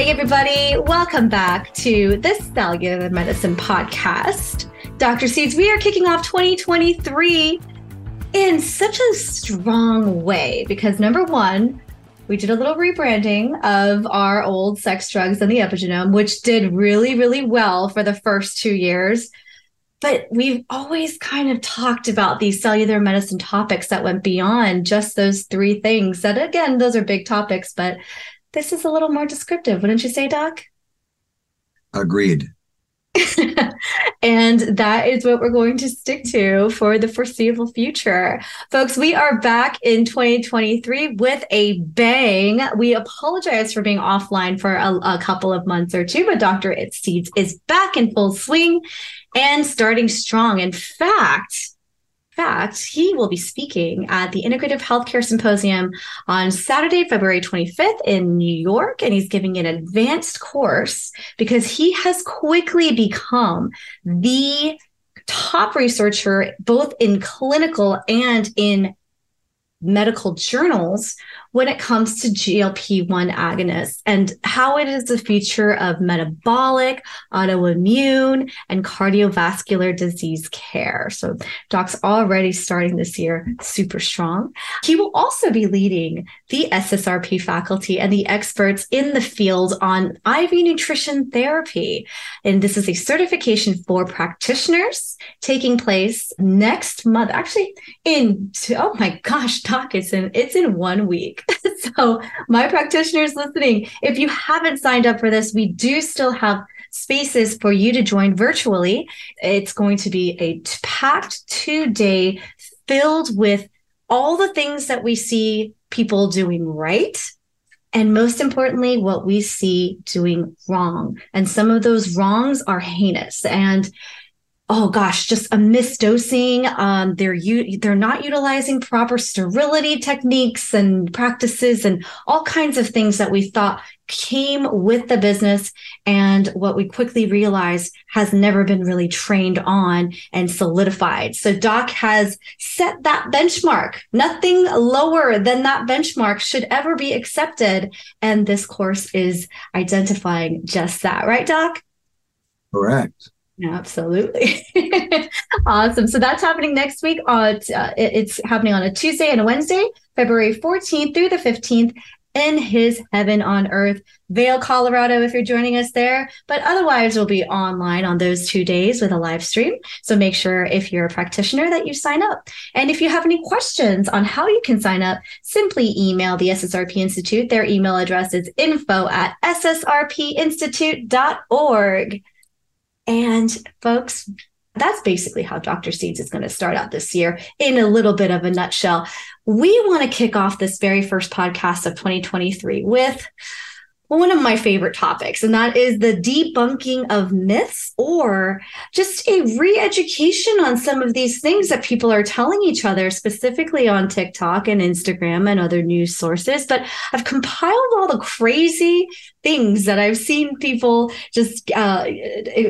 Hey, everybody, welcome back to this Cellular Medicine podcast. Dr. Seeds, we are kicking off 2023 in such a strong way because number one, we did a little rebranding of our old sex drugs and the epigenome, which did really, really well for the first two years. But we've always kind of talked about these cellular medicine topics that went beyond just those three things. That again, those are big topics, but this is a little more descriptive, wouldn't you say, Doc? Agreed. and that is what we're going to stick to for the foreseeable future. Folks, we are back in 2023 with a bang. We apologize for being offline for a, a couple of months or two, but Dr. It Seeds is back in full swing and starting strong. In fact, fact, he will be speaking at the Integrative Healthcare Symposium on Saturday, February 25th in New York. And he's giving an advanced course because he has quickly become the top researcher, both in clinical and in medical journals when it comes to GLP-1 agonists and how it is the future of metabolic, autoimmune, and cardiovascular disease care. So Doc's already starting this year super strong. He will also be leading the SSRP faculty and the experts in the field on IV nutrition therapy. And this is a certification for practitioners taking place next month, actually in, oh my gosh, Doc, it's in, it's in one week. so, my practitioners listening, if you haven't signed up for this, we do still have spaces for you to join virtually. It's going to be a packed two day filled with all the things that we see people doing right. And most importantly, what we see doing wrong. And some of those wrongs are heinous. And oh gosh, just a misdosing. Um, they're u- they're not utilizing proper sterility techniques and practices and all kinds of things that we thought came with the business and what we quickly realized has never been really trained on and solidified. So Doc has set that benchmark. Nothing lower than that benchmark should ever be accepted. And this course is identifying just that, right, Doc? Correct. Absolutely. awesome. So that's happening next week. Uh, it's happening on a Tuesday and a Wednesday, February 14th through the 15th in his heaven on earth, Vail, Colorado, if you're joining us there. But otherwise, we'll be online on those two days with a live stream. So make sure if you're a practitioner that you sign up. And if you have any questions on how you can sign up, simply email the SSRP Institute. Their email address is info at ssrpinstitute.org. And folks, that's basically how Dr. Seeds is going to start out this year in a little bit of a nutshell. We want to kick off this very first podcast of 2023 with one of my favorite topics, and that is the debunking of myths or just a re education on some of these things that people are telling each other, specifically on TikTok and Instagram and other news sources. But I've compiled all the crazy things that I've seen people just uh,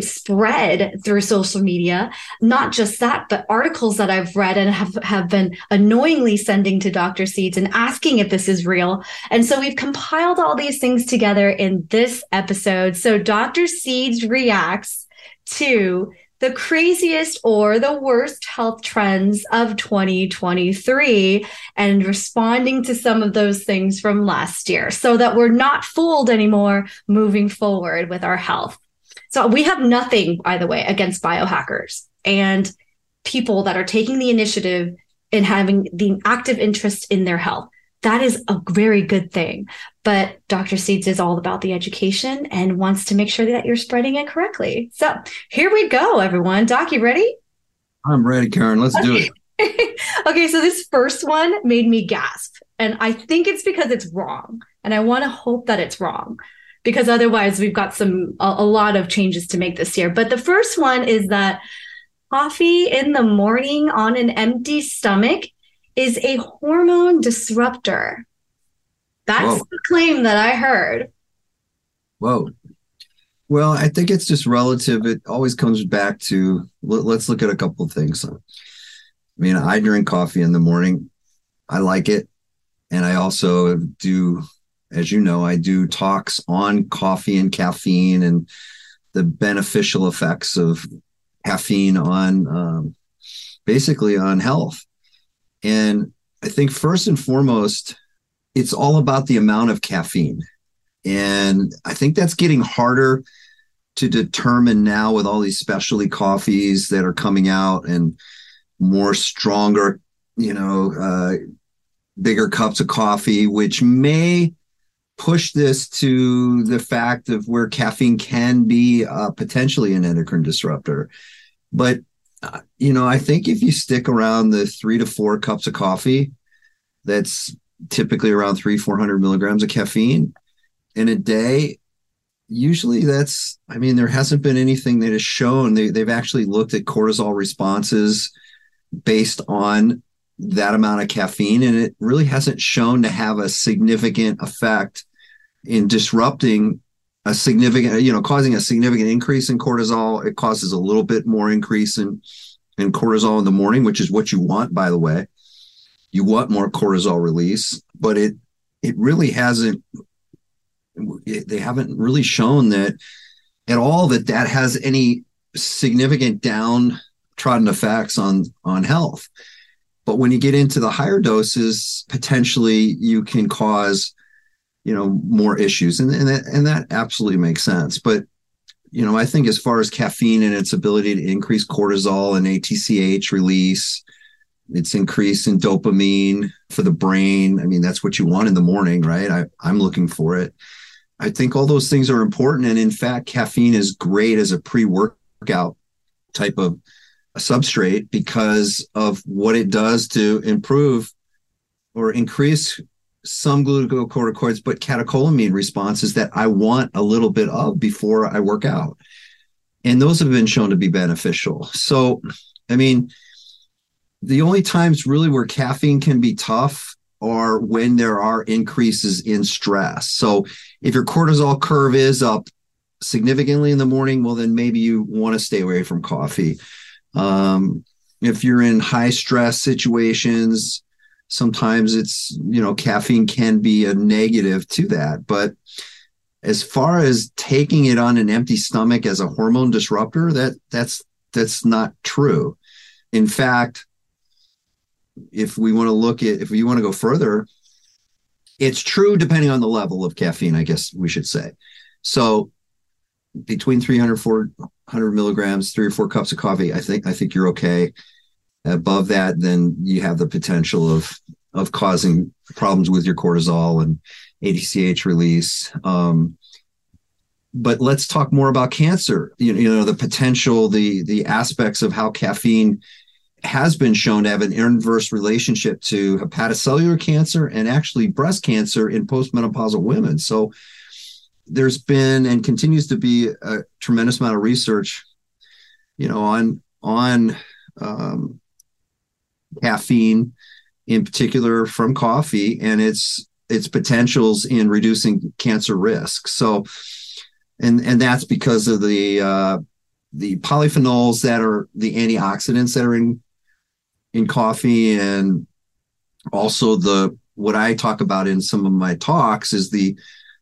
spread through social media. Not just that, but articles that I've read and have, have been annoyingly sending to Dr. Seeds and asking if this is real. And so we've compiled all these things together in this episode. So Dr. Seeds reacts to the craziest or the worst health trends of 2023 and responding to some of those things from last year so that we're not fooled anymore moving forward with our health. So we have nothing, by the way, against biohackers and people that are taking the initiative and having the active interest in their health that is a very good thing. But Dr. Seeds is all about the education and wants to make sure that you're spreading it correctly. So here we go, everyone. Doc, you ready? I'm ready, Karen. Let's okay. do it. okay, so this first one made me gasp. And I think it's because it's wrong. And I want to hope that it's wrong because otherwise we've got some a, a lot of changes to make this year. But the first one is that coffee in the morning on an empty stomach is a hormone disruptor. That's Whoa. the claim that I heard. Whoa. Well, I think it's just relative. It always comes back to let's look at a couple of things. I mean, I drink coffee in the morning. I like it. And I also do as you know, I do talks on coffee and caffeine and the beneficial effects of caffeine on um, basically on health. And I think first and foremost, it's all about the amount of caffeine. And I think that's getting harder to determine now with all these specialty coffees that are coming out and more stronger, you know, uh, bigger cups of coffee, which may push this to the fact of where caffeine can be uh, potentially an endocrine disruptor. But, you know, I think if you stick around the three to four cups of coffee, that's typically around three, 400 milligrams of caffeine in a day. Usually that's, I mean, there hasn't been anything that has shown they, they've actually looked at cortisol responses based on that amount of caffeine, and it really hasn't shown to have a significant effect in disrupting a significant, you know, causing a significant increase in cortisol. It causes a little bit more increase in in cortisol in the morning, which is what you want, by the way. You want more cortisol release, but it it really hasn't. They haven't really shown that at all that that has any significant downtrodden effects on on health. But when you get into the higher doses, potentially you can cause you know more issues and and that, and that absolutely makes sense. But you know i think as far as caffeine and its ability to increase cortisol and ACTH release it's increase in dopamine for the brain. I mean that's what you want in the morning right? I, i'm looking for it. I think all those things are important and in fact caffeine is great as a pre-workout type of substrate because of what it does to improve or increase some glucocorticoids, but catecholamine responses that I want a little bit of before I work out. And those have been shown to be beneficial. So, I mean, the only times really where caffeine can be tough are when there are increases in stress. So, if your cortisol curve is up significantly in the morning, well, then maybe you want to stay away from coffee. Um, if you're in high stress situations, sometimes it's you know caffeine can be a negative to that. But as far as taking it on an empty stomach as a hormone disruptor that that's that's not true. In fact if we want to look at if we want to go further it's true depending on the level of caffeine i guess we should say. So between 300 400 milligrams three or four cups of coffee i think i think you're okay above that, then you have the potential of of causing problems with your cortisol and ACTH release. Um, but let's talk more about cancer. You, you know, the potential, the the aspects of how caffeine has been shown to have an inverse relationship to hepatocellular cancer and actually breast cancer in postmenopausal women. So there's been and continues to be a tremendous amount of research, you know, on on um, caffeine in particular from coffee and its its potentials in reducing cancer risk. So and and that's because of the uh, the polyphenols that are the antioxidants that are in in coffee and also the what I talk about in some of my talks is the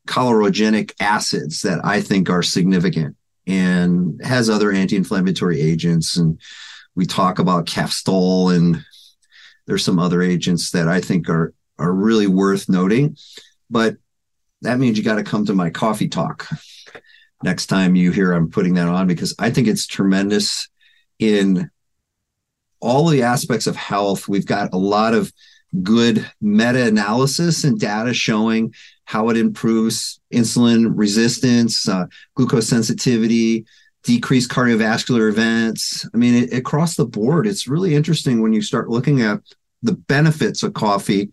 chlorogenic acids that I think are significant and has other anti-inflammatory agents. And we talk about cafestol and there's some other agents that I think are are really worth noting, but that means you got to come to my coffee talk next time you hear I'm putting that on because I think it's tremendous in all the aspects of health. We've got a lot of good meta analysis and data showing how it improves insulin resistance, uh, glucose sensitivity, decreased cardiovascular events. I mean, it, across the board, it's really interesting when you start looking at the benefits of coffee,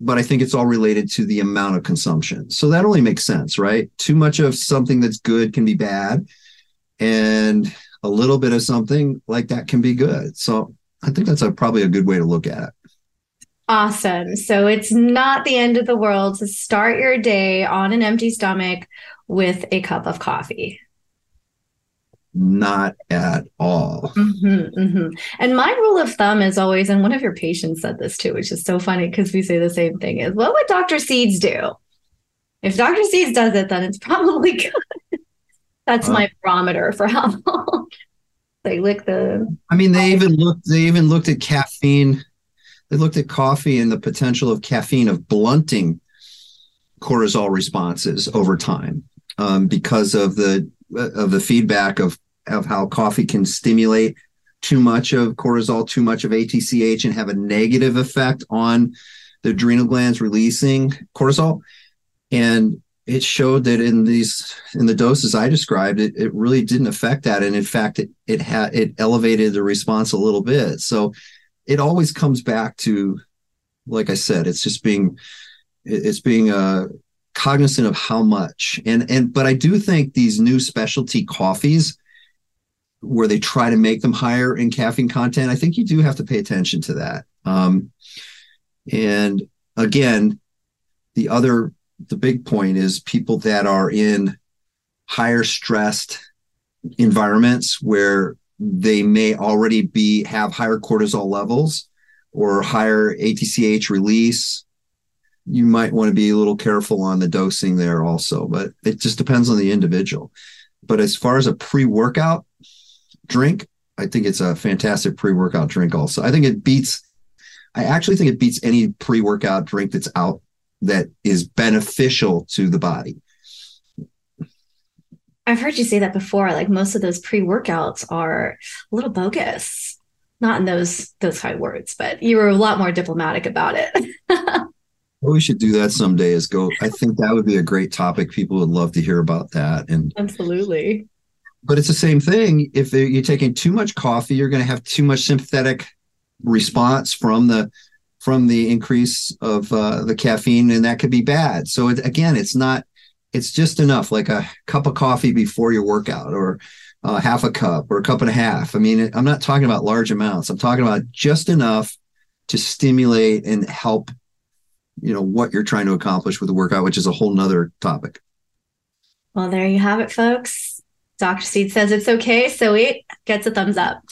but I think it's all related to the amount of consumption. So that only makes sense, right? Too much of something that's good can be bad, and a little bit of something like that can be good. So I think that's a, probably a good way to look at it. Awesome. So it's not the end of the world to start your day on an empty stomach with a cup of coffee not at all. Mm-hmm, mm-hmm. And my rule of thumb is always, and one of your patients said this too, which is so funny because we say the same thing is, what would Dr. Seeds do? If Dr. Seeds does it, then it's probably good. That's uh, my barometer for how long they lick the. I mean, they even looked. They even looked at caffeine. They looked at coffee and the potential of caffeine of blunting cortisol responses over time um, because of the of the feedback of of how coffee can stimulate too much of cortisol, too much of ATCH, and have a negative effect on the adrenal glands releasing cortisol. And it showed that in these in the doses I described, it, it really didn't affect that. And in fact, it it had it elevated the response a little bit. So it always comes back to, like I said, it's just being it's being uh, cognizant of how much. And and but I do think these new specialty coffees where they try to make them higher in caffeine content, I think you do have to pay attention to that. Um, and again, the other, the big point is people that are in higher stressed environments where they may already be have higher cortisol levels or higher ACTH release. You might want to be a little careful on the dosing there also, but it just depends on the individual. But as far as a pre workout, drink. I think it's a fantastic pre workout drink, also. I think it beats, I actually think it beats any pre workout drink that's out that is beneficial to the body. I've heard you say that before. Like most of those pre workouts are a little bogus. Not in those those high words, but you were a lot more diplomatic about it. well, we should do that someday. Is go. I think that would be a great topic. People would love to hear about that. And absolutely but it's the same thing. If you're taking too much coffee, you're going to have too much sympathetic response from the from the increase of uh, the caffeine, and that could be bad. So it, again, it's not. It's just enough, like a cup of coffee before your workout, or uh, half a cup, or a cup and a half. I mean, I'm not talking about large amounts. I'm talking about just enough to stimulate and help. You know what you're trying to accomplish with the workout, which is a whole nother topic. Well, there you have it, folks Dr. Seed says it's okay, so it gets a thumbs up.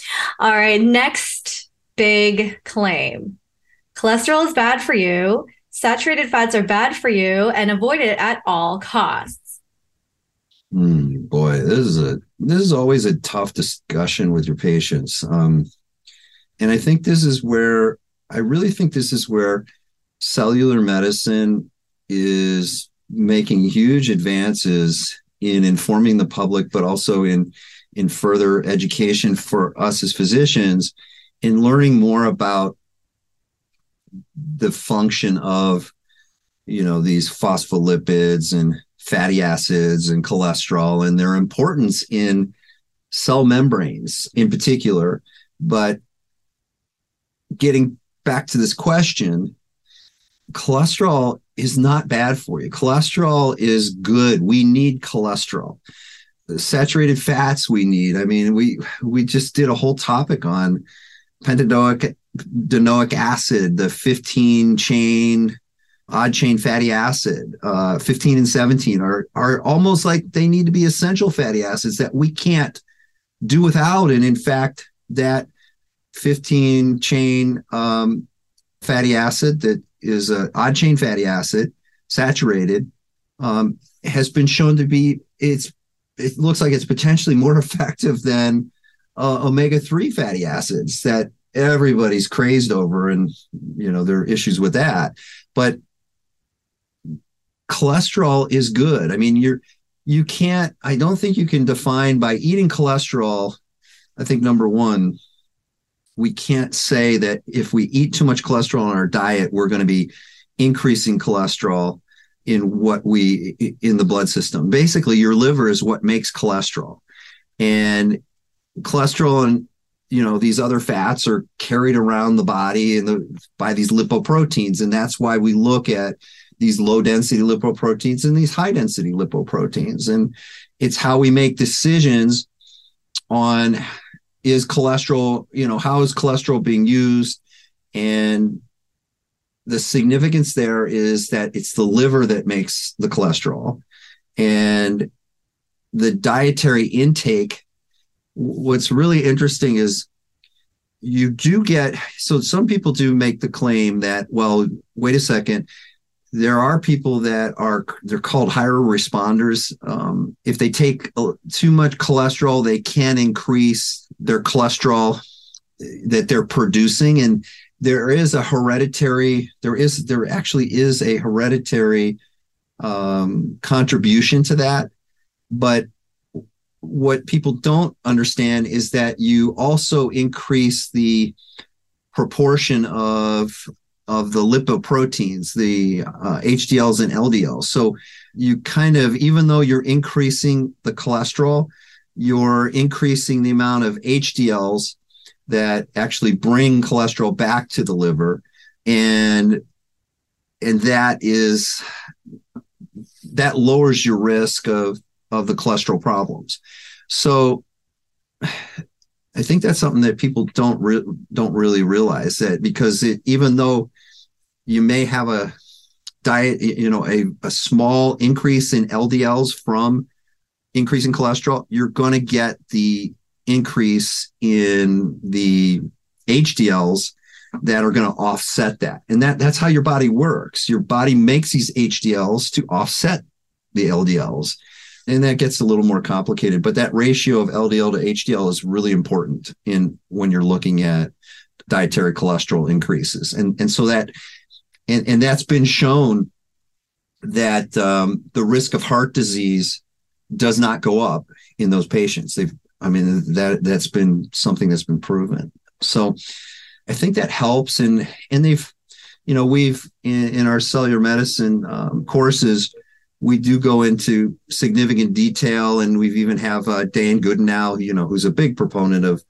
All right, next big claim cholesterol is bad for you, saturated fats are bad for you, and avoid it at all costs. Mm, boy, this is a this is always a tough discussion with your patients. Um, and I think this is where I really think this is where cellular medicine is making huge advances in informing the public, but also in in further education for us as physicians in learning more about the function of you know these phospholipids and fatty acids and cholesterol and their importance in cell membranes in particular. But getting back to this question cholesterol is not bad for you. Cholesterol is good. We need cholesterol. The saturated fats we need. I mean, we we just did a whole topic on pentadoic donoic acid, the 15 chain odd chain fatty acid, uh, 15 and 17 are are almost like they need to be essential fatty acids that we can't do without. And in fact, that 15 chain um, fatty acid that is an odd chain fatty acid, saturated, um, has been shown to be it's it looks like it's potentially more effective than uh, omega three fatty acids that everybody's crazed over, and you know there are issues with that, but cholesterol is good. I mean, you're you can't. I don't think you can define by eating cholesterol. I think number one, we can't say that if we eat too much cholesterol in our diet, we're going to be increasing cholesterol in what we in the blood system. Basically, your liver is what makes cholesterol, and cholesterol and you know these other fats are carried around the body and the by these lipoproteins, and that's why we look at these low density lipoproteins and these high density lipoproteins, and it's how we make decisions on is cholesterol, you know, how is cholesterol being used? And the significance there is that it's the liver that makes the cholesterol. And the dietary intake, what's really interesting is you do get so some people do make the claim that, well, wait a second, there are people that are they're called higher responders. Um, if they take uh, too much cholesterol, they can increase their cholesterol that they're producing, and there is a hereditary. There is there actually is a hereditary um, contribution to that, but what people don't understand is that you also increase the proportion of of the lipoproteins, the uh, HDLs and LDLs. So you kind of, even though you're increasing the cholesterol, you're increasing the amount of HDLs that actually bring cholesterol back to the liver, and and that is that lowers your risk of of the cholesterol problems. So I think that's something that people don't re- don't really realize that because it, even though you may have a diet, you know, a, a small increase in LDLs from increasing cholesterol, you're going to get the increase in the HDLs that are going to offset that. And that that's how your body works. Your body makes these HDLs to offset the LDLs and that gets a little more complicated but that ratio of ldl to hdl is really important in when you're looking at dietary cholesterol increases and and so that and and that's been shown that um, the risk of heart disease does not go up in those patients. They've i mean that that's been something that's been proven. So i think that helps and and they've you know we've in, in our cellular medicine um, courses we do go into significant detail, and we've even have uh, Dan Goodenowe, you know, who's a big proponent of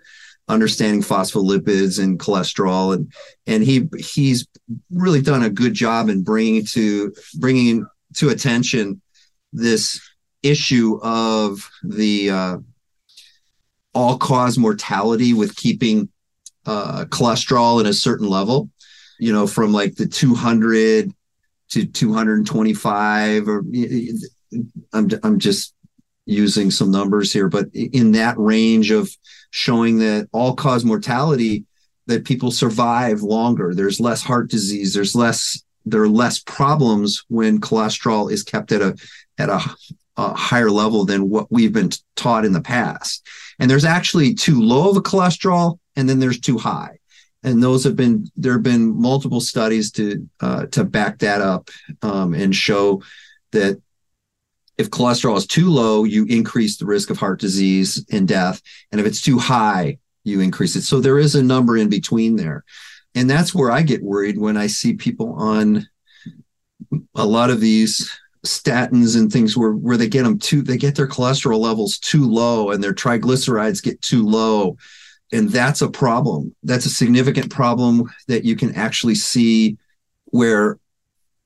understanding phospholipids and cholesterol, and and he he's really done a good job in bringing to bringing to attention this issue of the uh, all cause mortality with keeping uh, cholesterol in a certain level, you know, from like the 200 to 225 or I'm, I'm just using some numbers here, but in that range of showing that all cause mortality, that people survive longer. There's less heart disease. There's less, there are less problems when cholesterol is kept at a, at a, a higher level than what we've been taught in the past. And there's actually too low of a cholesterol and then there's too high and those have been there have been multiple studies to uh, to back that up um, and show that if cholesterol is too low, you increase the risk of heart disease and death, and if it's too high, you increase it. So there is a number in between there, and that's where I get worried when I see people on a lot of these statins and things where where they get them too they get their cholesterol levels too low and their triglycerides get too low. And that's a problem. That's a significant problem that you can actually see where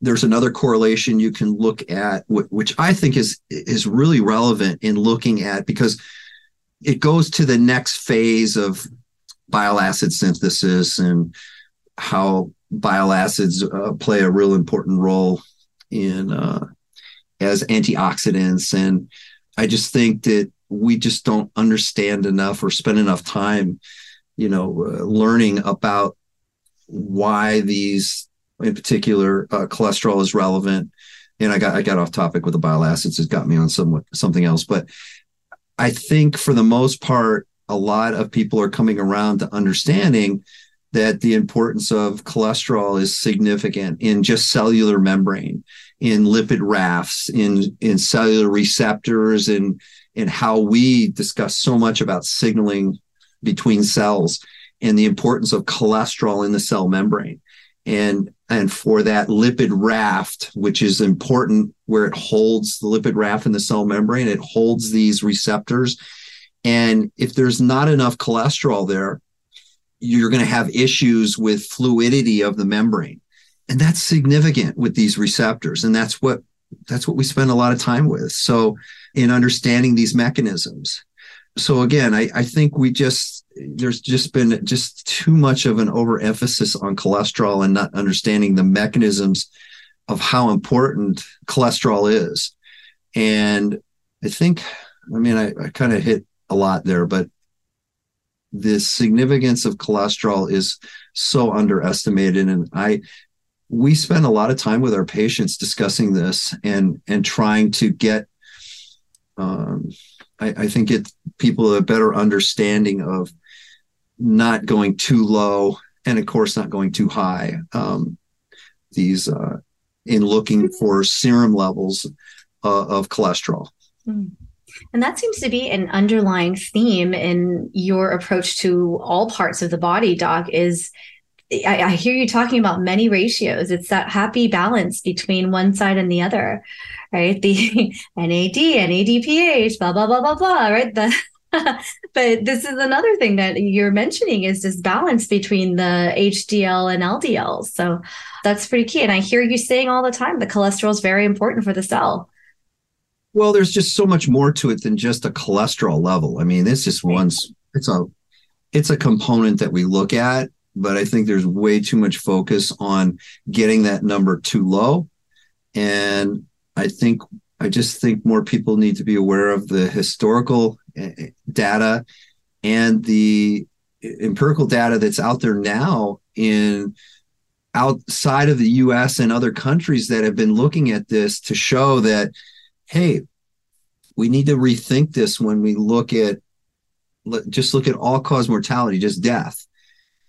there's another correlation you can look at which i think is is really relevant in looking at because it goes to the next phase of bile acid synthesis and how bile acids uh, play a real important role in uh, as antioxidants and i just think that we just don't understand enough or spend enough time, you know, uh, learning about why these, in particular, uh, cholesterol is relevant. And I got I got off topic with the bile acids. It got me on somewhat something else, but I think for the most part, a lot of people are coming around to understanding that the importance of cholesterol is significant in just cellular membrane, in lipid rafts, in in cellular receptors, and and how we discuss so much about signaling between cells and the importance of cholesterol in the cell membrane. And, and for that lipid raft, which is important where it holds the lipid raft in the cell membrane, it holds these receptors. And if there's not enough cholesterol there, you're going to have issues with fluidity of the membrane. And that's significant with these receptors. And that's what that's what we spend a lot of time with. So in understanding these mechanisms. So again, I, I think we just there's just been just too much of an overemphasis on cholesterol and not understanding the mechanisms of how important cholesterol is. And I think, I mean, I, I kind of hit a lot there, but the significance of cholesterol is so underestimated. And I, we spend a lot of time with our patients discussing this and and trying to get um, I, I think it people a better understanding of not going too low and of course not going too high um, these uh, in looking for serum levels uh, of cholesterol mm. And that seems to be an underlying theme in your approach to all parts of the body, Doc, is I, I, hear you talking about many ratios. It's that happy balance between one side and the other, right? The NAD, NADPH, blah, blah, blah, blah, blah, right? The, but this is another thing that you're mentioning is this balance between the HDL and LDL. So that's pretty key. And I hear you saying all the time the cholesterol is very important for the cell. Well, there's just so much more to it than just a cholesterol level. I mean, it's just one. It's a it's a component that we look at, but I think there's way too much focus on getting that number too low, and I think I just think more people need to be aware of the historical eh, eh, data and the empirical data that's out there now in outside of the US and other countries that have been looking at this to show that hey, we need to rethink this when we look at just look at all cause mortality, just death,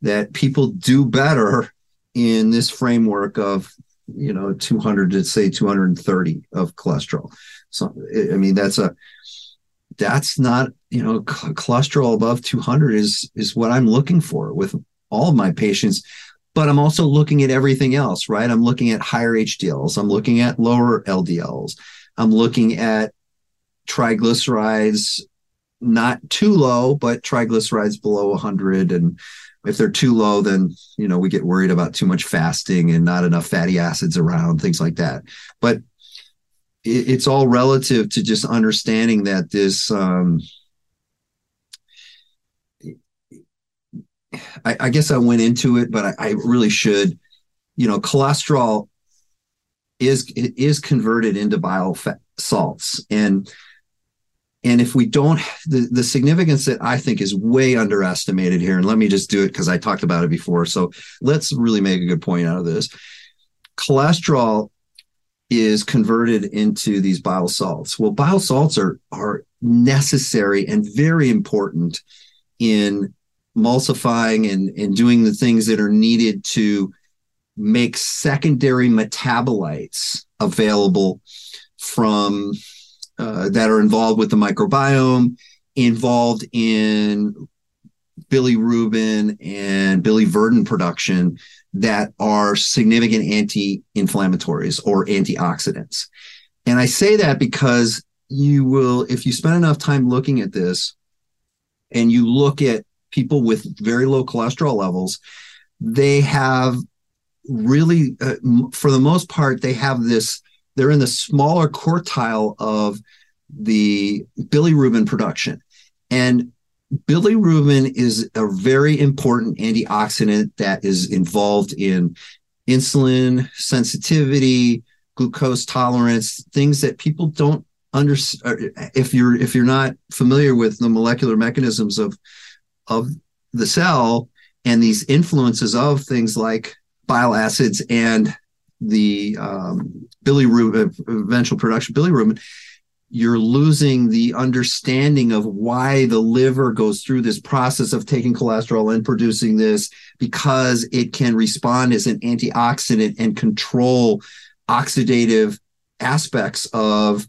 that people do better in this framework of you know 200 to say 230 of cholesterol. So I mean that's a that's not you know cholesterol above 200 is is what I'm looking for with all of my patients but I'm also looking at everything else, right? I'm looking at higher HDLs, I'm looking at lower LDLs, I'm looking at triglycerides not too low, but triglycerides below 100. And if they're too low, then you know we get worried about too much fasting and not enough fatty acids around, things like that. But it, it's all relative to just understanding that this. Um, I, I, guess I went into it, but I, I really should. You know, cholesterol is is converted into bile salts and and if we don't the, the significance that i think is way underestimated here and let me just do it because i talked about it before. So let's really make a good point out of this. Cholesterol is converted into these bile salts well bile salts are are necessary and very important in emulsifying and, and doing the things that are needed to make secondary metabolites available from uh, that are involved with the microbiome, involved in bilirubin and Billy biliverdin production that are significant anti-inflammatories or antioxidants. And I say that because you will, if you spend enough time looking at this and you look at people with very low cholesterol levels, they have really, uh, for the most part, they have this, they're in the smaller quartile of the bilirubin production. And bilirubin is a very important antioxidant that is involved in insulin sensitivity, glucose tolerance, things that people don't understand. If you're if you're not familiar with the molecular mechanisms of of the cell and these influences of things like bile acids and the um, bilirubin, eventual production bilirubin, you're losing the understanding of why the liver goes through this process of taking cholesterol and producing this because it can respond as an antioxidant and control oxidative aspects of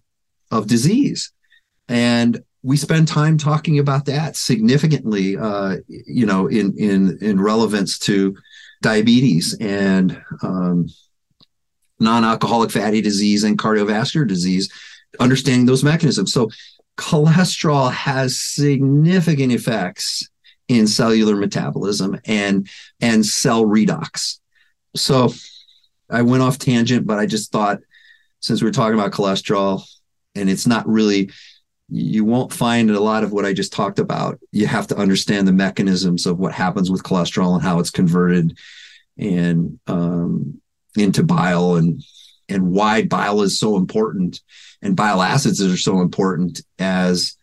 of disease. And we spend time talking about that significantly uh, you know in in in relevance to diabetes and um, non-alcoholic fatty disease and cardiovascular disease understanding those mechanisms. So cholesterol has significant effects in cellular metabolism and and cell redox. So i went off tangent but i just thought since we're talking about cholesterol and it's not really you won't find a lot of what I just talked about. You have to understand the mechanisms of what happens with cholesterol and how it's converted and um, into bile and and why bile is so important and bile acids are so important as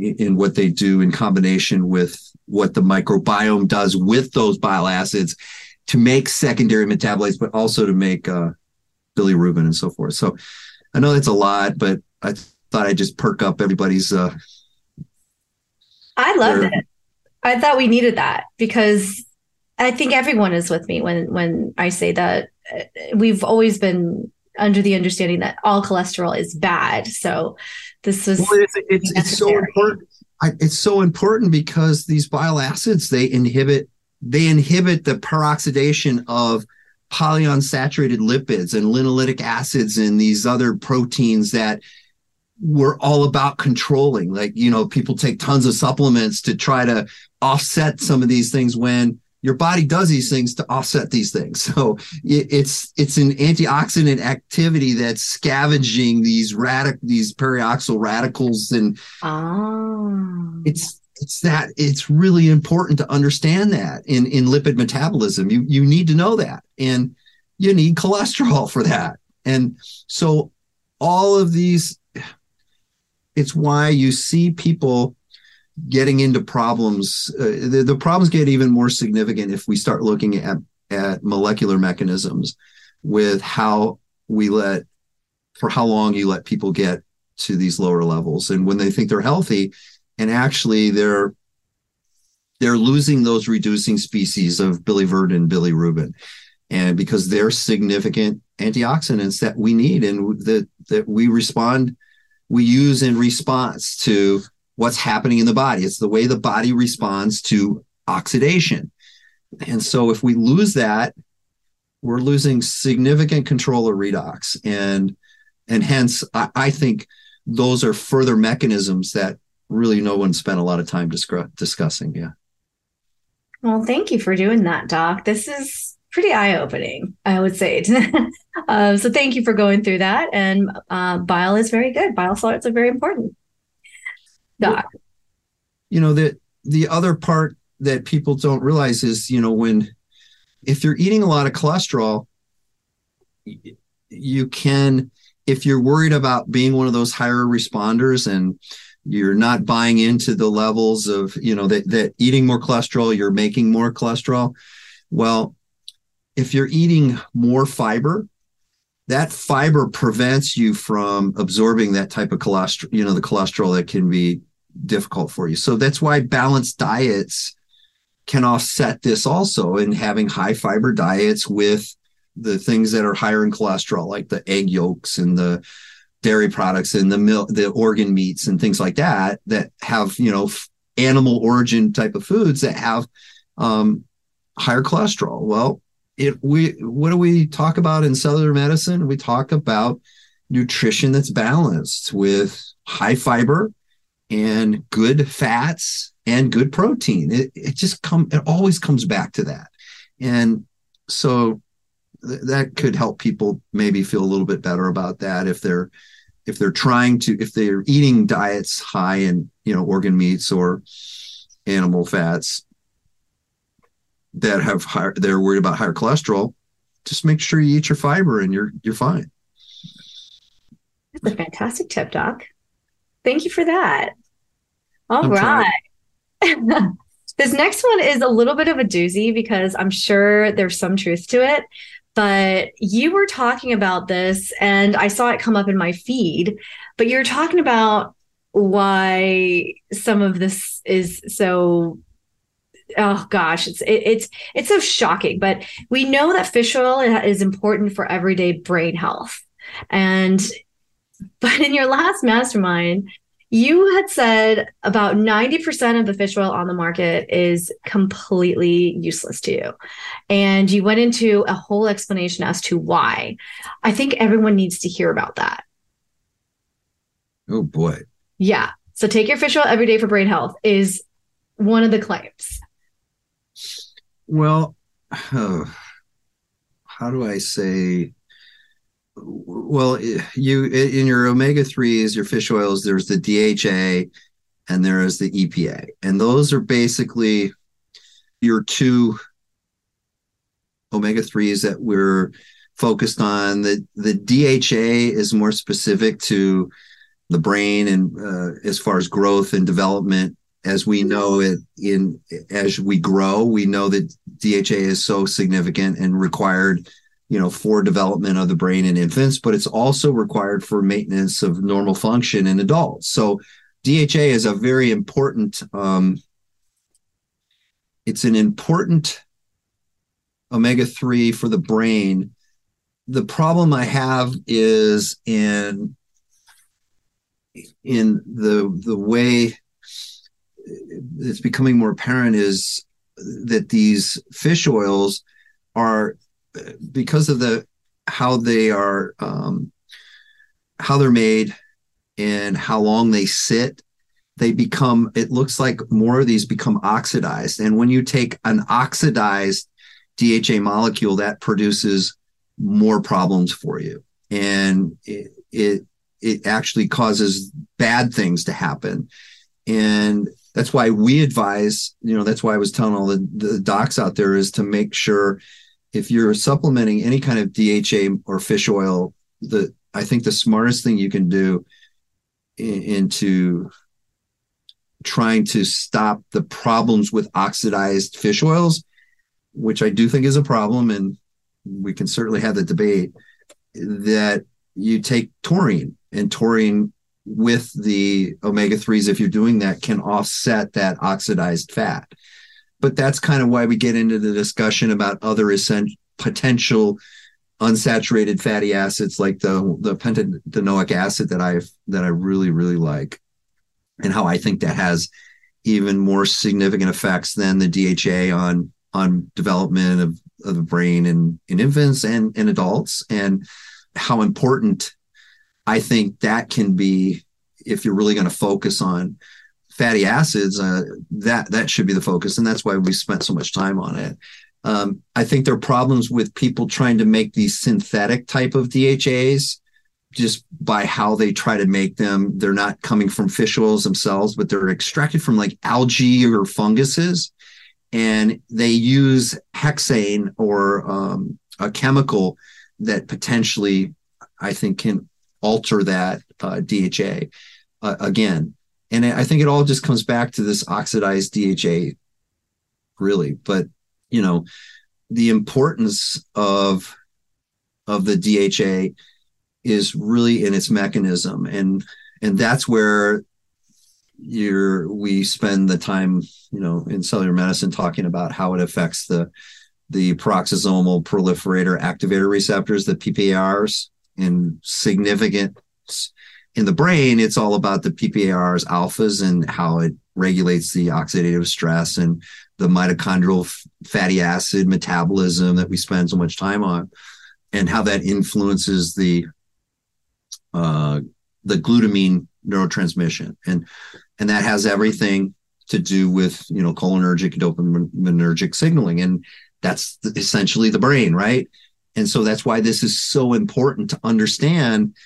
in what they do in combination with what the microbiome does with those bile acids to make secondary metabolites, but also to make uh, bilirubin and so forth. So I know that's a lot, but I thought I'd just perk up everybody's. Uh, I loved their... it. I thought we needed that because I think everyone is with me when when I say that uh, we've always been under the understanding that all cholesterol is bad. So this was well, it's, it's, it's so important. I, it's so important because these bile acids they inhibit they inhibit the peroxidation of polyunsaturated lipids and linoleic acids and these other proteins that we're all about controlling. Like, you know, people take tons of supplements to try to offset some of these things when your body does these things to offset these things. So it's it's an antioxidant activity that's scavenging these radic these peroxyl radicals and oh. it's it's that it's really important to understand that in in lipid metabolism. You you need to know that and you need cholesterol for that. And so all of these it's why you see people getting into problems. Uh, the, the problems get even more significant if we start looking at, at molecular mechanisms with how we let, for how long you let people get to these lower levels. And when they think they're healthy, and actually they're they're losing those reducing species of biliverdin, bilirubin, and because they're significant antioxidants that we need and that that we respond we use in response to what's happening in the body. It's the way the body responds to oxidation. And so if we lose that, we're losing significant control of redox. And and hence I, I think those are further mechanisms that really no one spent a lot of time discussing. Yeah. Well, thank you for doing that, Doc. This is pretty eye opening, I would say. uh, so thank you for going through that. And uh, bile is very good. Bile salts are very important. Doc. You know, the, the other part that people don't realize is, you know, when, if you're eating a lot of cholesterol, you can, if you're worried about being one of those higher responders and you're not buying into the levels of, you know, that, that eating more cholesterol, you're making more cholesterol. Well, if you're eating more fiber, that fiber prevents you from absorbing that type of cholesterol, you know, the cholesterol that can be difficult for you. So that's why balanced diets can offset this also in having high fiber diets with the things that are higher in cholesterol, like the egg yolks and the dairy products and the milk, the organ meats and things like that, that have, you know, animal origin type of foods that have um, higher cholesterol. Well, it we what do we talk about in cellular medicine? We talk about nutrition that's balanced with high fiber and good fats and good protein. It, it just come it always comes back to that. And so th- that could help people maybe feel a little bit better about that if they're if they're trying to if they're eating diets high in you know organ meats or animal fats that have higher, they're worried about higher cholesterol, just make sure you eat your fiber and you're you're fine. That's a fantastic tip, Doc. Thank you for that. All I'm right. this next one is a little bit of a doozy because I'm sure there's some truth to it. But you were talking about this, and I saw it come up in my feed. But you're talking about why some of this is so oh gosh, it's it, it's it's so shocking. But we know that fish oil is important for everyday brain health, and but in your last mastermind, you had said about 90% of the fish oil on the market is completely useless to you. And you went into a whole explanation as to why. I think everyone needs to hear about that. Oh boy. Yeah. So take your fish oil every day for brain health is one of the claims. Well, uh, how do I say? Well, you in your omega threes, your fish oils, there's the DHA and there is the EPA, and those are basically your two omega threes that we're focused on. The the DHA is more specific to the brain and uh, as far as growth and development as we know it in as we grow, we know that DHA is so significant and required, you know, for development of the brain in infants, but it's also required for maintenance of normal function in adults. So DHA is a very important um, it's an important omega 3 for the brain. The problem I have is in in the the way it's becoming more apparent is that these fish oils are because of the how they are um, how they're made and how long they sit they become it looks like more of these become oxidized. And when you take an oxidized dha molecule that produces more problems for you. And it it, it actually causes bad things to happen. And that's why we advise you know that's why i was telling all the, the docs out there is to make sure if you're supplementing any kind of dha or fish oil the i think the smartest thing you can do into trying to stop the problems with oxidized fish oils, which I do think is a problem, and we can certainly have the debate that you take taurine and taurine with the omega 3s, if you're doing that, can offset that oxidized fat. But that's kind of why we get into the discussion about other essential potential unsaturated fatty acids like the the pentadecanoic acid that I've that I really really like and how I think that has even more significant effects than the DHA on on development of, of the brain in, in infants and in adults and how important I think that can be if you're really going to focus on fatty acids uh, that that should be the focus and that's why we spent so much time on it um, I think there are problems with people trying to make these synthetic type of DHAs just by how they try to make them. They're not coming from fish oils themselves, but they're extracted from like algae or funguses. And they use hexane or um, a chemical that potentially, I think, can alter that uh, DHA uh, again. And I think it all just comes back to this oxidized DHA, really. But you know, the importance of of the DHA is really in its mechanism and and that's where you're we spend the time you know in cellular medicine talking about how it affects the the peroxisomal proliferator activator receptors the ppars in significant in the brain it's all about the ppars alphas and how it regulates the oxidative stress and the mitochondrial fatty acid metabolism that we spend so much time on and how that influences the uh, the glutamine neurotransmission, and and that has everything to do with you know cholinergic dopaminergic signaling, and that's essentially the brain, right? And so that's why this is so important to understand.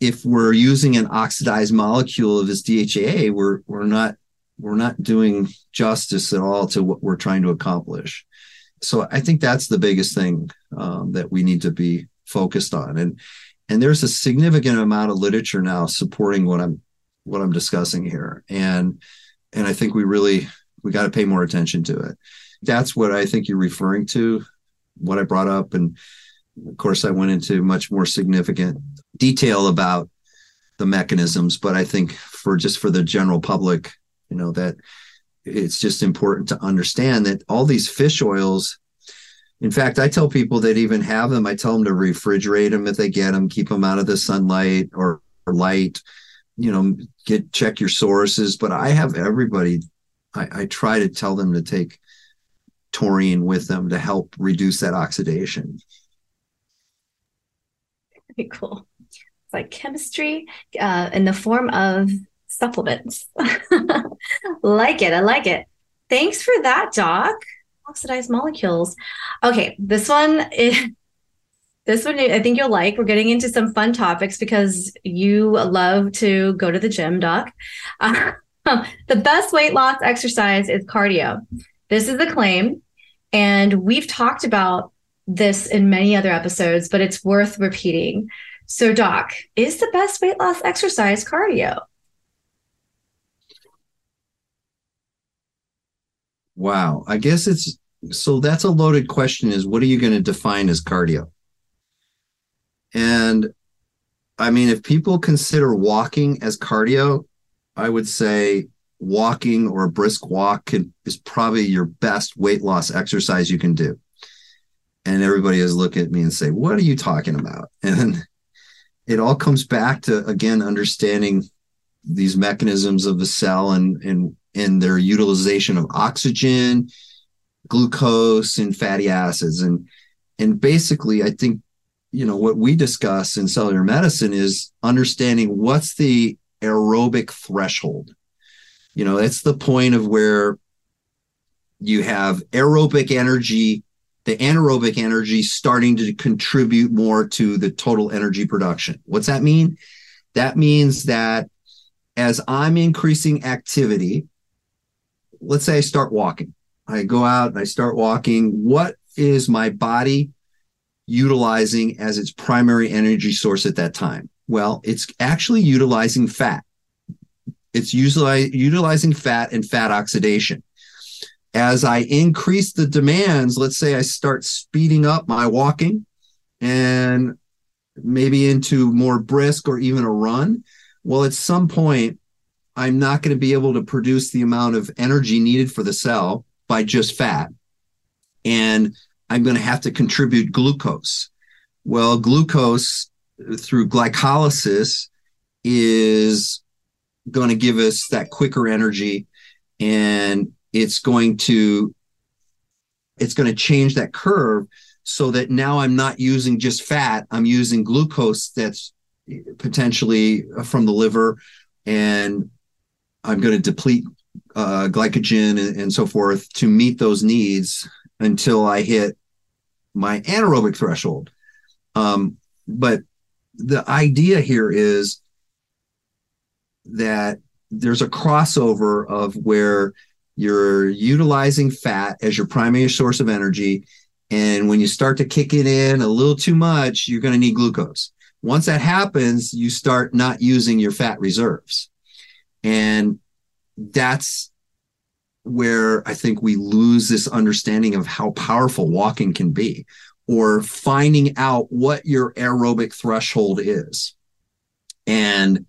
If we're using an oxidized molecule of this DHA, we're we're not we're not doing justice at all to what we're trying to accomplish. So I think that's the biggest thing um, that we need to be focused on. And and there's a significant amount of literature now supporting what i'm what i'm discussing here and and i think we really we got to pay more attention to it that's what i think you're referring to what i brought up and of course i went into much more significant detail about the mechanisms but i think for just for the general public you know that it's just important to understand that all these fish oils in fact, I tell people that even have them, I tell them to refrigerate them if they get them, keep them out of the sunlight or, or light, you know, get check your sources. But I have everybody, I, I try to tell them to take taurine with them to help reduce that oxidation. Very cool. It's like chemistry uh, in the form of supplements. like it. I like it. Thanks for that, Doc oxidized molecules. Okay, this one is, this one I think you'll like. We're getting into some fun topics because you love to go to the gym, Doc. Uh, the best weight loss exercise is cardio. This is a claim, and we've talked about this in many other episodes, but it's worth repeating. So, Doc, is the best weight loss exercise cardio? Wow. I guess it's so that's a loaded question is what are you going to define as cardio? And I mean, if people consider walking as cardio, I would say walking or a brisk walk can, is probably your best weight loss exercise you can do. And everybody is looking at me and say, What are you talking about? And it all comes back to, again, understanding these mechanisms of the cell and, and, and their utilization of oxygen, glucose, and fatty acids. And, and basically, I think you know what we discuss in cellular medicine is understanding what's the aerobic threshold you know that's the point of where you have aerobic energy the anaerobic energy starting to contribute more to the total energy production what's that mean that means that as i'm increasing activity let's say i start walking i go out and i start walking what is my body utilizing as its primary energy source at that time? Well, it's actually utilizing fat. It's utilizing fat and fat oxidation. As I increase the demands, let's say I start speeding up my walking and maybe into more brisk or even a run. Well, at some point, I'm not going to be able to produce the amount of energy needed for the cell by just fat. And I'm going to have to contribute glucose. Well, glucose through glycolysis is going to give us that quicker energy and it's going to it's going to change that curve so that now I'm not using just fat, I'm using glucose that's potentially from the liver and I'm going to deplete uh, glycogen and, and so forth to meet those needs until I hit my anaerobic threshold. Um, but the idea here is that there's a crossover of where you're utilizing fat as your primary source of energy. And when you start to kick it in a little too much, you're going to need glucose. Once that happens, you start not using your fat reserves. And that's where I think we lose this understanding of how powerful walking can be or finding out what your aerobic threshold is. And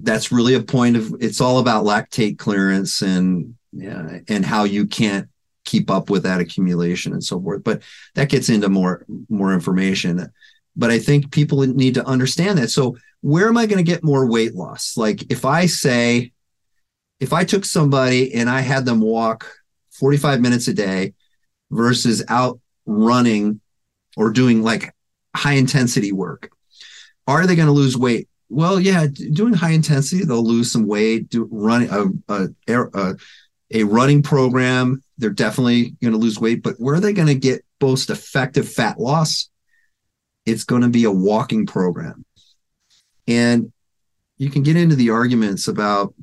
that's really a point of it's all about lactate clearance and yeah, and how you can't keep up with that accumulation and so forth. But that gets into more more information. But I think people need to understand that. So where am I going to get more weight loss? Like if I say if I took somebody and I had them walk 45 minutes a day versus out running or doing like high intensity work, are they going to lose weight? Well, yeah, doing high intensity, they'll lose some weight. Do running a, a, a, a running program, they're definitely going to lose weight. But where are they going to get most effective fat loss? It's going to be a walking program. And you can get into the arguments about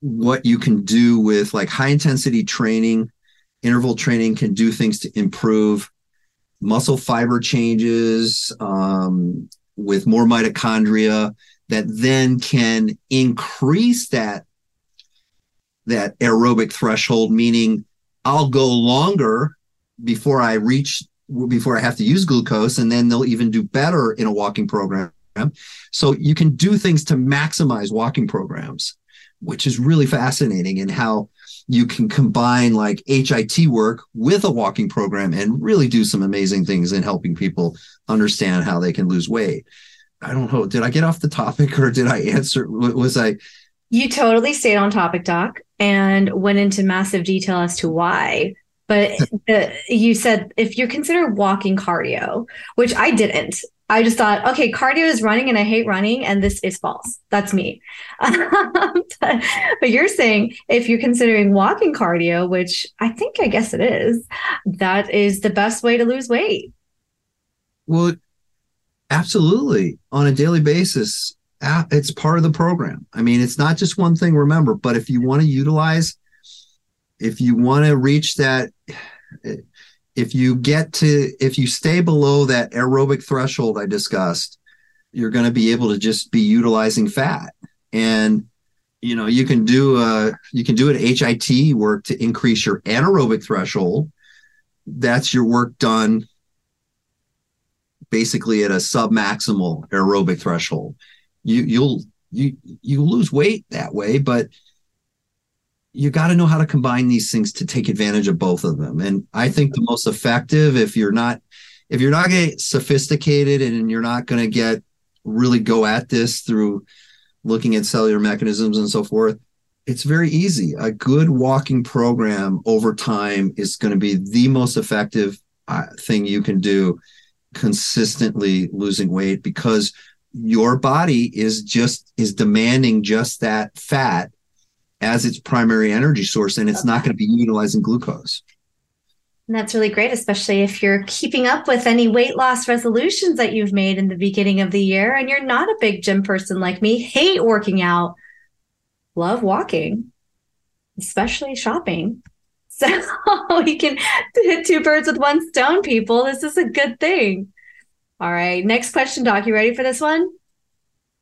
what you can do with like high intensity training, interval training can do things to improve muscle fiber changes um, with more mitochondria that then can increase that that aerobic threshold meaning i'll go longer before i reach before i have to use glucose and then they'll even do better in a walking program. So you can do things to maximize walking programs which is really fascinating and how you can combine like HIT work with a walking program and really do some amazing things in helping people understand how they can lose weight. I don't know. Did I get off the topic or did I answer? Was I? You totally stayed on topic, Doc, and went into massive detail as to why. But the, you said if you consider walking cardio, which I didn't, I just thought, okay, cardio is running and I hate running, and this is false. That's me. but, but, you're saying if you're considering walking cardio, which I think I guess it is, that is the best way to lose weight. Well, absolutely. On a daily basis, it's part of the program. I mean, it's not just one thing, remember, but if you want to utilize, if you want to reach that, if you get to if you stay below that aerobic threshold I discussed, you're going to be able to just be utilizing fat. And you know, you can do a you can do an HIT work to increase your anaerobic threshold. That's your work done basically at a submaximal aerobic threshold. You you'll you you lose weight that way, but you got to know how to combine these things to take advantage of both of them. And I think the most effective, if you're not if you're not getting sophisticated and you're not going to get really go at this through looking at cellular mechanisms and so forth, it's very easy. A good walking program over time is going to be the most effective uh, thing you can do consistently losing weight because your body is just is demanding just that fat as its primary energy source and it's not going to be utilizing glucose and that's really great especially if you're keeping up with any weight loss resolutions that you've made in the beginning of the year and you're not a big gym person like me hate working out love walking especially shopping so we can hit two birds with one stone people this is a good thing all right. Next question, Doc. You ready for this one?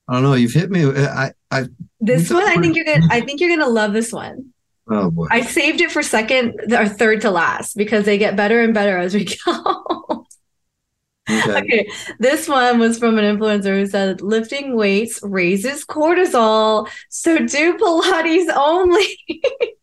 I don't know. You've hit me. I, I this one, I think you're gonna. I think you're gonna love this one. Oh boy! I saved it for second or third to last because they get better and better as we go. okay. okay. This one was from an influencer who said lifting weights raises cortisol, so do Pilates only.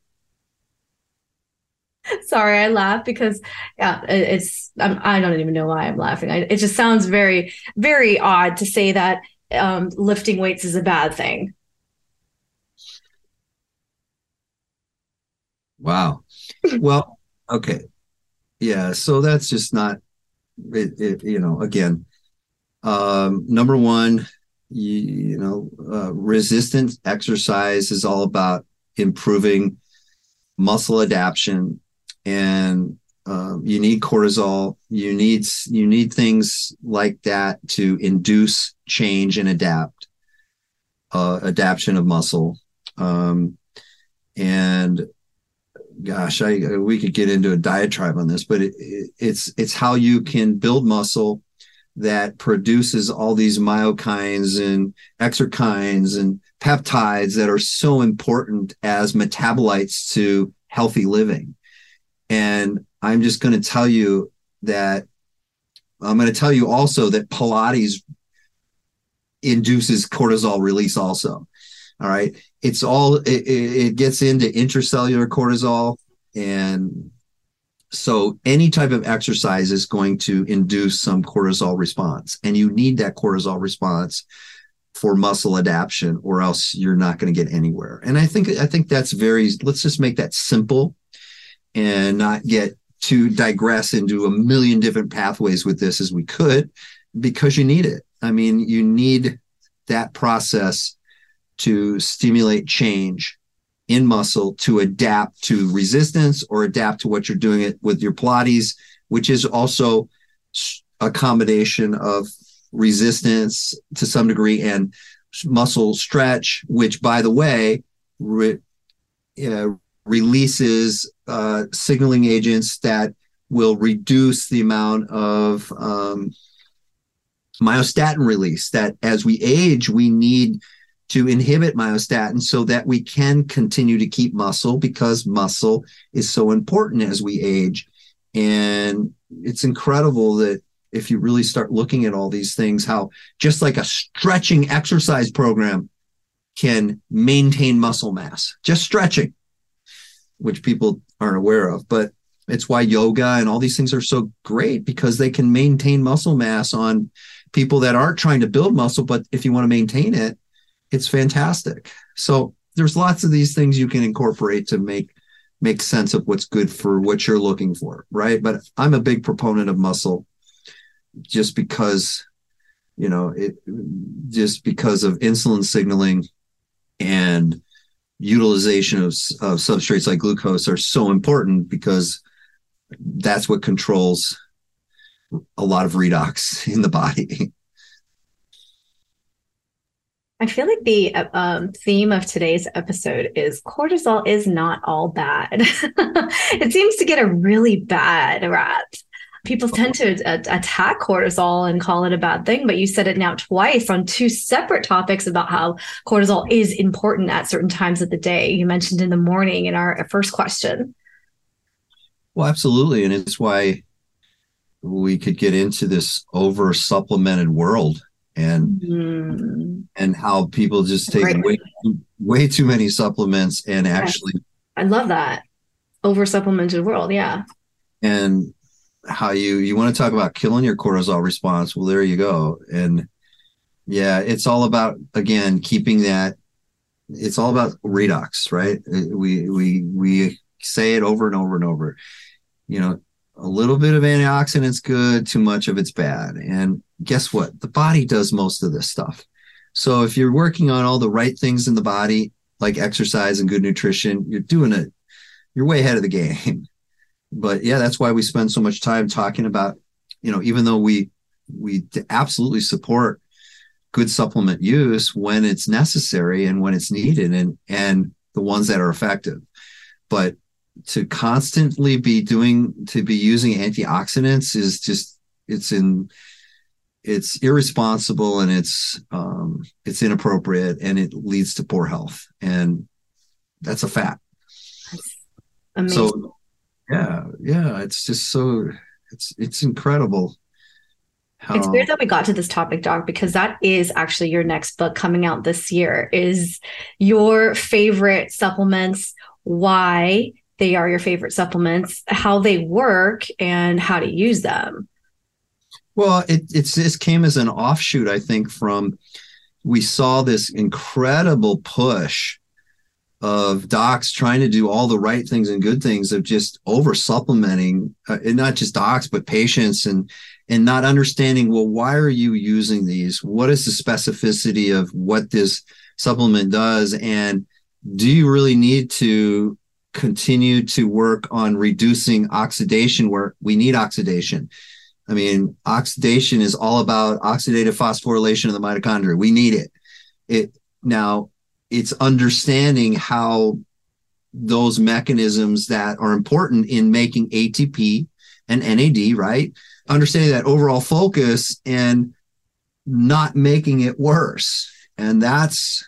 Sorry, I laugh because yeah, it's I'm, I do not even know why I'm laughing. I, it just sounds very very odd to say that um, lifting weights is a bad thing. Wow. well, okay. Yeah, so that's just not it, it you know, again, um number 1, you, you know, uh, resistance exercise is all about improving muscle adaptation and um, you need cortisol you need you need things like that to induce change and adapt uh, adaptation of muscle um, and gosh I, we could get into a diatribe on this but it, it, it's it's how you can build muscle that produces all these myokines and exerkines and peptides that are so important as metabolites to healthy living and I'm just going to tell you that I'm going to tell you also that Pilates induces cortisol release also. All right. It's all, it, it gets into intracellular cortisol. And so any type of exercise is going to induce some cortisol response. And you need that cortisol response for muscle adaptation or else you're not going to get anywhere. And I think, I think that's very, let's just make that simple and not get to digress into a million different pathways with this as we could because you need it. I mean, you need that process to stimulate change in muscle to adapt to resistance or adapt to what you're doing it with your Pilates, which is also a combination of resistance to some degree and muscle stretch, which by the way, re, uh, releases uh, signaling agents that will reduce the amount of um, myostatin release. That as we age, we need to inhibit myostatin so that we can continue to keep muscle because muscle is so important as we age. And it's incredible that if you really start looking at all these things, how just like a stretching exercise program can maintain muscle mass, just stretching which people aren't aware of. But it's why yoga and all these things are so great because they can maintain muscle mass on people that aren't trying to build muscle. But if you want to maintain it, it's fantastic. So there's lots of these things you can incorporate to make make sense of what's good for what you're looking for, right? But I'm a big proponent of muscle just because you know it just because of insulin signaling and utilization of, of substrates like glucose are so important because that's what controls a lot of redox in the body. I feel like the um, theme of today's episode is cortisol is not all bad. it seems to get a really bad rap. people tend to a- attack cortisol and call it a bad thing, but you said it now twice on two separate topics about how cortisol is important at certain times of the day. You mentioned in the morning in our first question. Well, absolutely. And it's why we could get into this over supplemented world and mm. and how people just take way, way too many supplements and actually I love that over supplemented world. Yeah. And how you you want to talk about killing your cortisol response? Well, there you go. And yeah, it's all about again keeping that. It's all about redox, right? We we we say it over and over and over. You know, a little bit of antioxidants good, too much of it's bad. And guess what? The body does most of this stuff. So if you're working on all the right things in the body, like exercise and good nutrition, you're doing it. You're way ahead of the game. But yeah, that's why we spend so much time talking about, you know, even though we we absolutely support good supplement use when it's necessary and when it's needed and and the ones that are effective. But to constantly be doing to be using antioxidants is just it's in it's irresponsible and it's um, it's inappropriate and it leads to poor health. And that's a fact. So yeah yeah it's just so it's it's incredible how... it's weird that we got to this topic doc because that is actually your next book coming out this year. Is your favorite supplements why they are your favorite supplements how they work and how to use them well, it it's this came as an offshoot, I think, from we saw this incredible push of docs trying to do all the right things and good things of just over supplementing, uh, and not just docs but patients and and not understanding well why are you using these? What is the specificity of what this supplement does, and do you really need to continue to work on reducing oxidation where we need oxidation? I mean, oxidation is all about oxidative phosphorylation of the mitochondria. We need it. It now it's understanding how those mechanisms that are important in making ATP and NAD, right? Understanding that overall focus and not making it worse. And that's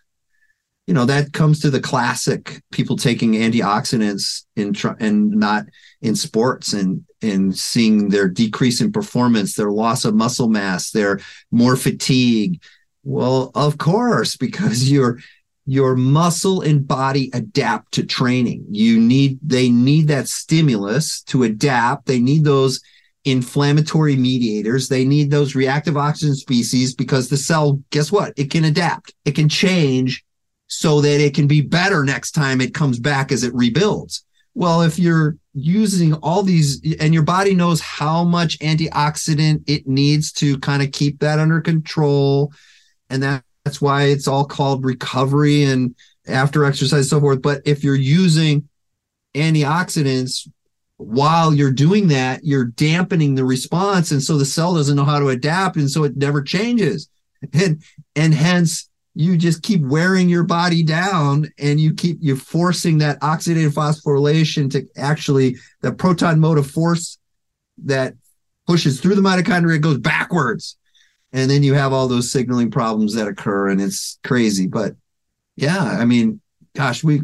you know that comes to the classic people taking antioxidants in tr- and not in sports and and seeing their decrease in performance their loss of muscle mass their more fatigue. Well of course because your your muscle and body adapt to training. You need they need that stimulus to adapt. They need those inflammatory mediators. They need those reactive oxygen species because the cell guess what? It can adapt. It can change so that it can be better next time it comes back as it rebuilds. Well, if you're using all these and your body knows how much antioxidant it needs to kind of keep that under control, and that, that's why it's all called recovery and after exercise, so forth. But if you're using antioxidants while you're doing that, you're dampening the response. And so the cell doesn't know how to adapt. And so it never changes. And, and hence you just keep wearing your body down and you keep you're forcing that oxidative phosphorylation to actually the proton motive force that pushes through the mitochondria goes backwards. And then you have all those signaling problems that occur and it's crazy. But yeah i mean gosh we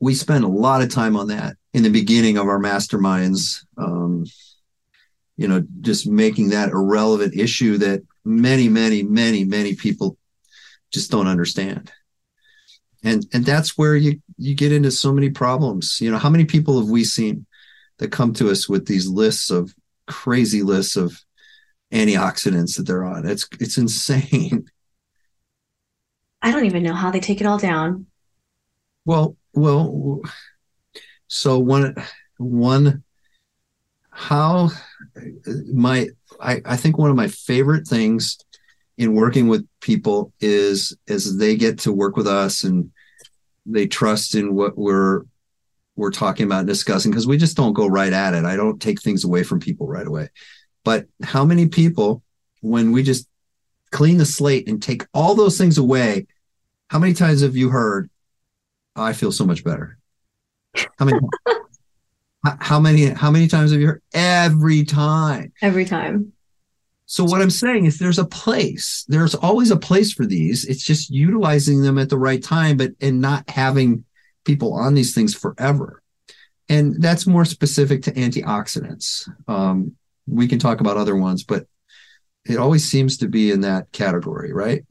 we spend a lot of time on that in the beginning of our masterminds um you know just making that irrelevant issue that many many many many people just don't understand. And and that's where you you get into so many problems. You know how many people have we seen that come to us with these lists of crazy lists of antioxidants that they're on? It's it's insane. I don't even know how they take it all down. Well well so one one how uh, my I, I think one of my favorite things in working with people is as they get to work with us and they trust in what we're we're talking about and discussing because we just don't go right at it. I don't take things away from people right away. But how many people when we just clean the slate and take all those things away, how many times have you heard I feel so much better? How many How many how many times have you heard? Every time. Every time. So what I'm saying is there's a place. There's always a place for these. It's just utilizing them at the right time, but and not having people on these things forever. And that's more specific to antioxidants. Um, we can talk about other ones, but it always seems to be in that category, right?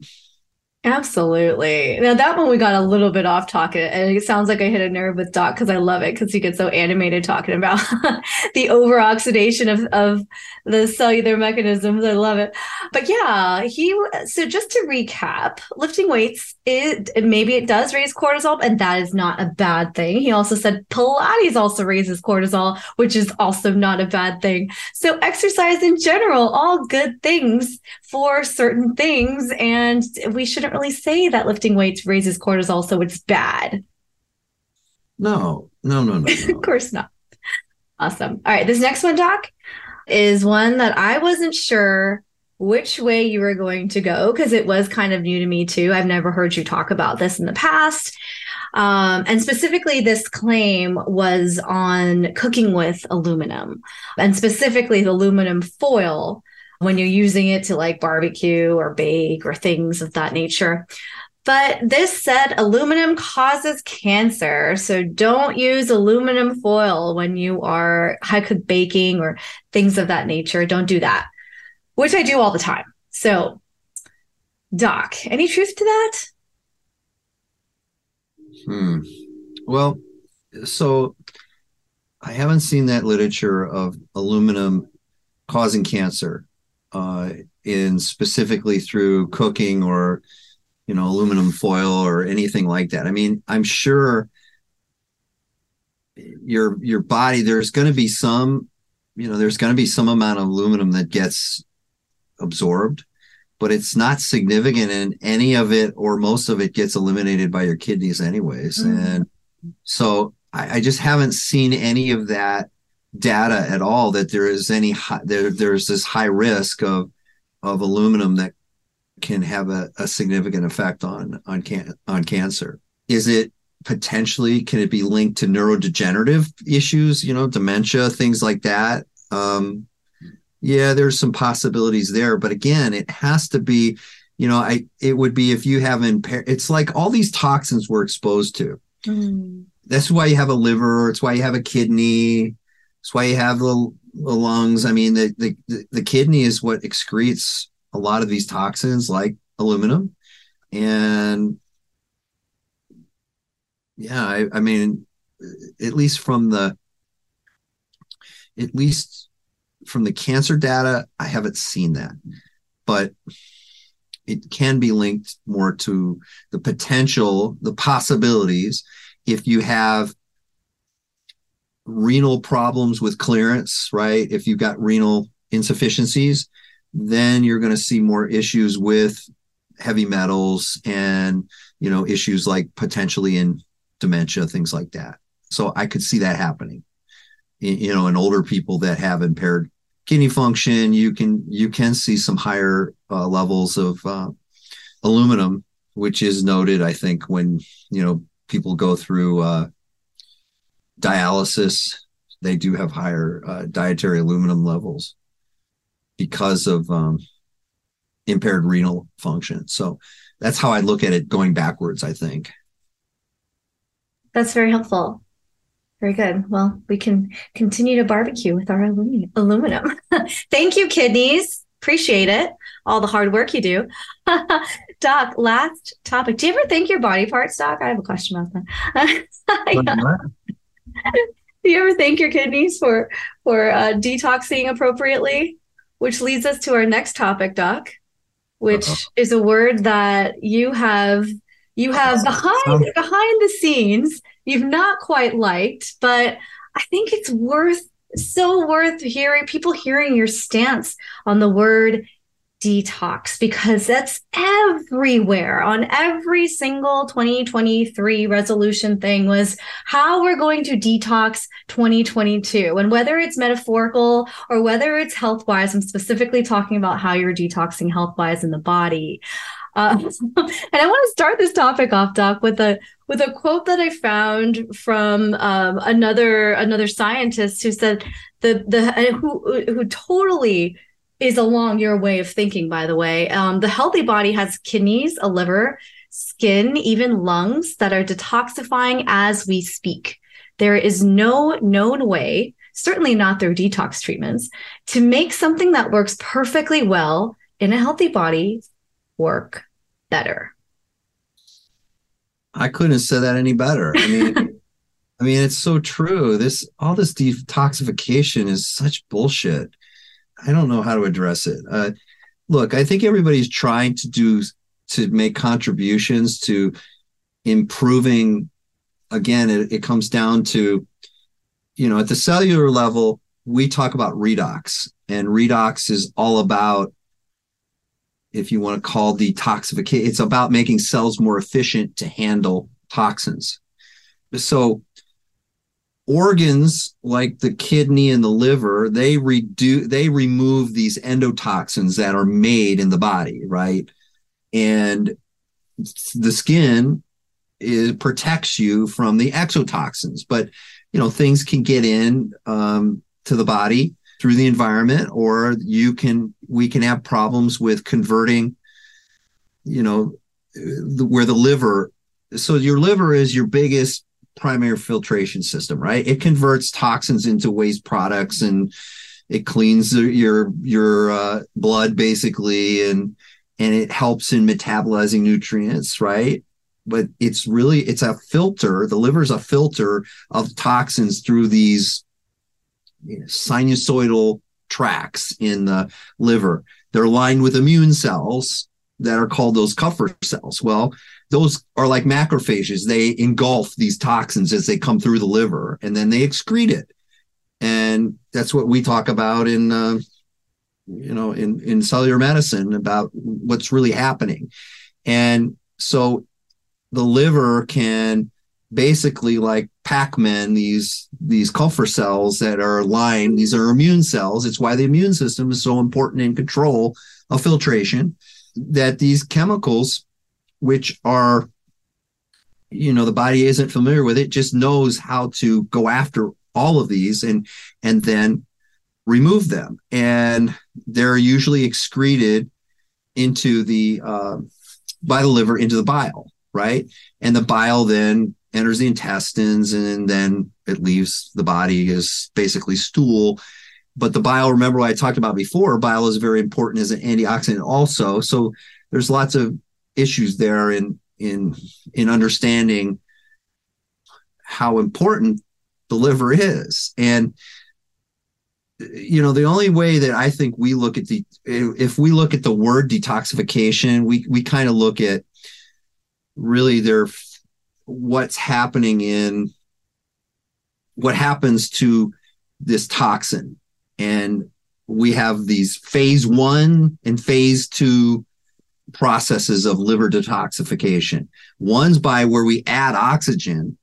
Absolutely. Now that one we got a little bit off talking, and it sounds like I hit a nerve with Doc because I love it because he gets so animated talking about the overoxidation of of the cellular mechanisms. I love it. But yeah, he. So just to recap, lifting weights, it maybe it does raise cortisol, and that is not a bad thing. He also said Pilates also raises cortisol, which is also not a bad thing. So exercise in general, all good things for certain things, and we shouldn't really say that lifting weights raises cortisol, so it's bad. No, no, no, no. no. of course not. Awesome. All right. This next one, Doc, is one that I wasn't sure which way you were going to go because it was kind of new to me too. I've never heard you talk about this in the past. Um, and specifically, this claim was on cooking with aluminum and specifically the aluminum foil when you're using it to like barbecue or bake or things of that nature. But this said aluminum causes cancer. So don't use aluminum foil when you are high cook baking or things of that nature. Don't do that, which I do all the time. So, Doc, any truth to that? Hmm. Well, so I haven't seen that literature of aluminum causing cancer uh, in specifically through cooking or you know aluminum foil or anything like that. I mean, I'm sure your your body there's going to be some you know there's going to be some amount of aluminum that gets absorbed but it's not significant and any of it or most of it gets eliminated by your kidneys anyways mm. and so I, I, just haven't seen any of that data at all that there is any high, there there's this high risk of of aluminum that can have a, a significant effect on on can on cancer. Is it potentially can it be linked to neurodegenerative issues? You know, dementia, things like that. Um, yeah, there's some possibilities there, but again, it has to be. You know, I it would be if you have impaired. It's like all these toxins we're exposed to. Mm. That's why you have a liver. It's why you have a kidney It's why you have the, the lungs. I mean, the, the the kidney is what excretes a lot of these toxins, like aluminum, and yeah, I, I mean, at least from the at least from the cancer data, I haven't seen that, but it can be linked more to the potential, the possibilities if you have renal problems with clearance, right? If you've got renal insufficiencies, then you're going to see more issues with heavy metals and, you know, issues like potentially in dementia, things like that. So I could see that happening. You know, in older people that have impaired kidney function, you can you can see some higher uh, levels of uh, aluminum, which is noted. I think when you know people go through uh, dialysis, they do have higher uh, dietary aluminum levels because of um, impaired renal function. So that's how I look at it going backwards, I think. That's very helpful. Very good. Well, we can continue to barbecue with our aluminum. Thank you, kidneys. Appreciate it. All the hard work you do. Doc, last topic. Do you ever think your body parts, Doc? I have a question about that. Do you ever thank your kidneys for for uh, detoxing appropriately? Which leads us to our next topic, Doc, which Uh-oh. is a word that you have you have behind behind the scenes you've not quite liked, but I think it's worth so worth hearing people hearing your stance on the word detox because that's everywhere. On every single 2023 resolution thing was how we're going to detox 2022 and whether it's metaphorical or whether it's health wise i'm specifically talking about how you're detoxing health wise in the body Uh, and I want to start this topic off, Doc, with a with a quote that I found from um, another another scientist who said the the who who totally is along your way of thinking. By the way, um, the healthy body has kidneys, a liver, skin, even lungs that are detoxifying as we speak. There is no known way, certainly not through detox treatments, to make something that works perfectly well in a healthy body work better. I couldn't have said that any better. I mean, I mean, it's so true. This all this detoxification is such bullshit. I don't know how to address it. Uh, look, I think everybody's trying to do to make contributions to improving. Again, it, it comes down to, you know, at the cellular level, we talk about redox, and redox is all about if you want to call detoxification, it's about making cells more efficient to handle toxins. So organs like the kidney and the liver, they reduce they remove these endotoxins that are made in the body, right? And the skin is protects you from the exotoxins, but you know things can get in um, to the body through the environment or you can we can have problems with converting you know the, where the liver so your liver is your biggest primary filtration system right? It converts toxins into waste products and it cleans your your uh, blood basically and and it helps in metabolizing nutrients right? But it's really it's a filter the liver is a filter of toxins through these sinusoidal tracts in the liver. They're lined with immune cells that are called those Kupffer cells. Well, those are like macrophages. They engulf these toxins as they come through the liver and then they excrete it. And that's what we talk about in, uh, you know, in, in cellular medicine about what's really happening. And so the liver can basically like Pac-Man, these these Kupffer cells that are lined. These are immune cells. It's why the immune system is so important in control of filtration. That these chemicals, which are, you know, the body isn't familiar with it, just knows how to go after all of these and and then remove them. And they're usually excreted into the uh, by the liver into the bile, right? And the bile then enters the intestines and then it leaves the body as basically stool. But the bile, remember what I talked about before, bile is very important as an antioxidant also. So there's lots of issues there in in in understanding how important the liver is. And you know, the only way that I think we look at the if we look at the word detoxification, we we kind of look at really their what's happening in what happens to this toxin. And we have these phase one and phase two processes of liver detoxification. One's by where we add oxygen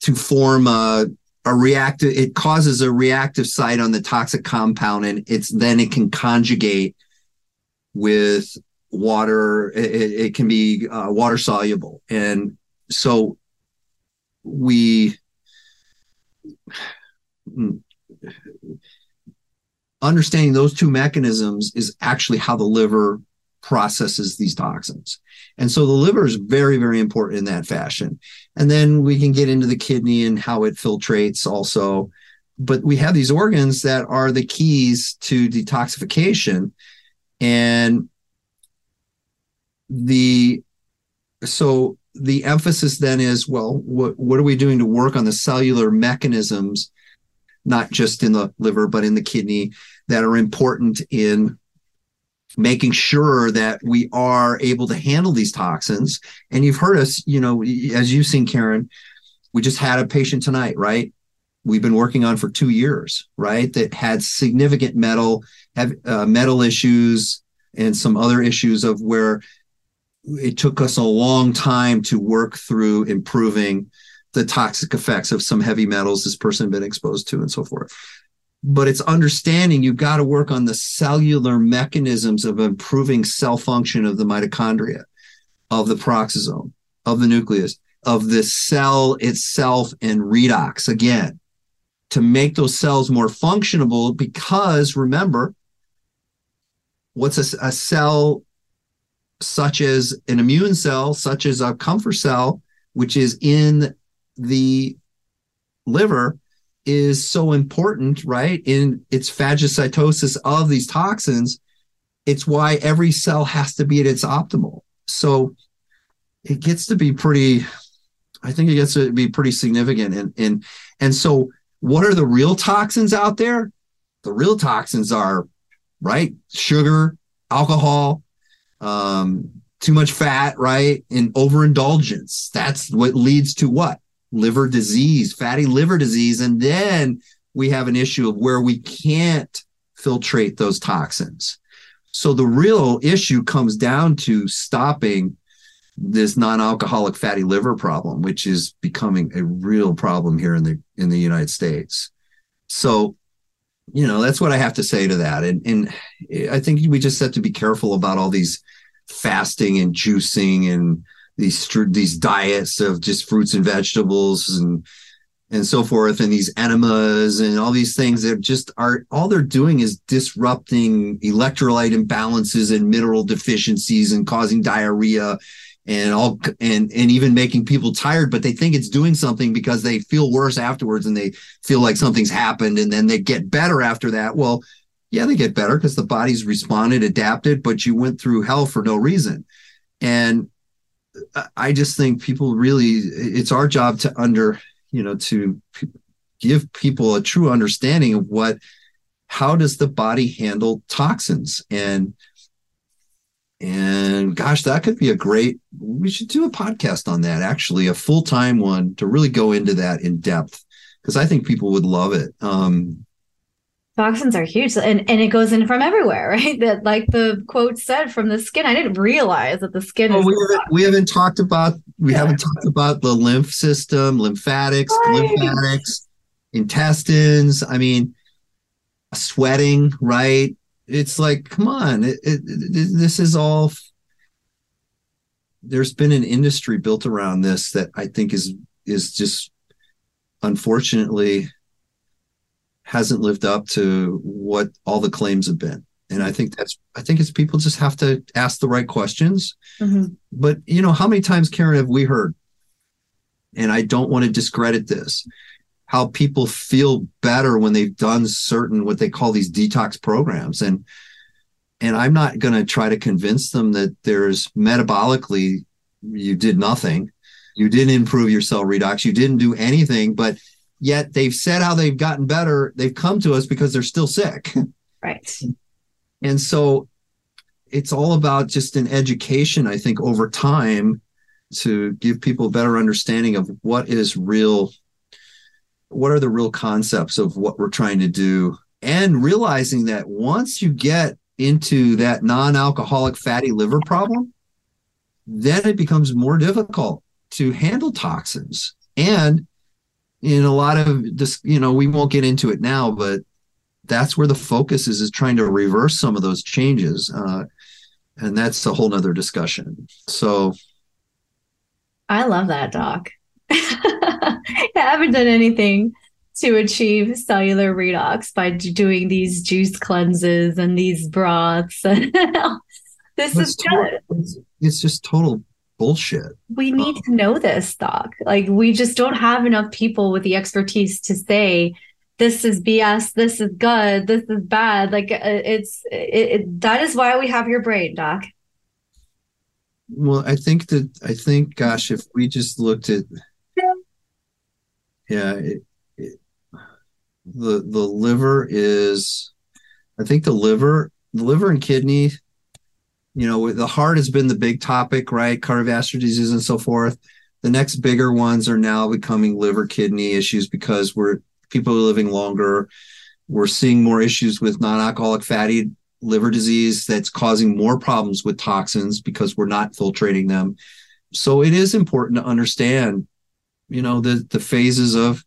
to form a, a reactive, it causes a reactive site on the toxic compound, and it's then it can conjugate with water. It, it can be uh, water soluble, and so we understanding those two mechanisms is actually how the liver processes these toxins. And so the liver is very, very important in that fashion. And then we can get into the kidney and how it filtrates also. But we have these organs that are the keys to detoxification. And the so the emphasis then is well what what are we doing to work on the cellular mechanisms not just in the liver but in the kidney that are important in making sure that we are able to handle these toxins? And you've heard us you know as you've seen karen we just had a patient tonight right? We've been working on for two years right? That had significant metal have uh, metal issues and some other issues of where it took us a long time to work through improving the toxic effects of some heavy metals this person had been exposed to and so forth. but it's understanding you've got to work on the cellular mechanisms of improving cell function of the mitochondria, of the peroxisome, of the nucleus, of the cell itself and redox again to make those cells more functionable because remember what's a, a cell such as an immune cell such as a Kupffer cell which is in the liver is so important right in its phagocytosis of these toxins it's why every cell has to be at its optimal so it gets to be pretty I think it gets to be pretty significant. And and and so what are the real toxins out there? The real toxins are right sugar, alcohol, um, too much fat, right, and overindulgence. That's what leads to what liver disease, fatty liver disease, and then we have an issue of where we can't filtrate those toxins. So the real issue comes down to stopping this non-alcoholic fatty liver problem, which is becoming a real problem here in the in the United States. So, you know, that's what I have to say to that. And and I think we just have to be careful about all these fasting and juicing and these these diets of just fruits and vegetables and and so forth and these enemas and all these things that just are all they're doing is disrupting electrolyte imbalances and mineral deficiencies and causing diarrhea and all and and even making people tired but they think it's doing something because they feel worse afterwards and they feel like something's happened and then they get better after that. Well yeah they get better because the body's responded adapted but you went through hell for no reason and i just think people really it's our job to under you know to give people a true understanding of what how does the body handle toxins and and gosh, that could be a great, we should do a podcast on that, actually, a full time one to really go into that in depth, because I think people would love it. Um, Toxins are huge and, and it goes in from everywhere, right? That like the quote said from the skin. I didn't realize that the skin well, is we haven't, we haven't talked about we yeah. haven't talked about the lymph system, lymphatics, right. lymphatics, intestines. I mean, sweating, right? it's like come on it, it, it, this is all there's been an industry built around this that i think is is just unfortunately hasn't lived up to what all the claims have been. And i think that's i think it's people just have to ask the right questions. Mm-hmm. but you know how many times karen have we heard and i don't want to discredit this how people feel better when they've done certain what they call these detox programs? And and i'm not going to try to convince them that there's metabolically you did nothing. You didn't improve your cell redox. You didn't do anything but yet they've said how they've gotten better. They've come to us because they're still sick. Right. And so it's all about just an education i think over time to give people a better understanding of what is real what are the real concepts of what we're trying to do and realizing that once you get into that non-alcoholic fatty liver problem then it becomes more difficult to handle toxins. And in a lot of this you know we won't get into it now but that's where the focus is is trying to reverse some of those changes uh, and that's a whole nother discussion. So i love that doc. I haven't done anything to achieve cellular redox by doing these juice cleanses and these broths. this it's is total, it's, it's just total bullshit. We need to know this, Doc. Like, we just don't have enough people with the expertise to say, this is BS, this is good, this is bad. Like, uh, it's it, it, that is why we have your brain, Doc. Well, I think that, I think, gosh, if we just looked at, yeah, it, it, the the liver is, I think the liver, the liver and kidney, you know, the heart has been the big topic, right? Cardiovascular disease and so forth. The next bigger ones are now becoming liver kidney issues because we're people are living longer. We're seeing more issues with non-alcoholic fatty liver disease that's causing more problems with toxins because we're not filtrating them. So it is important to understand you know the the phases of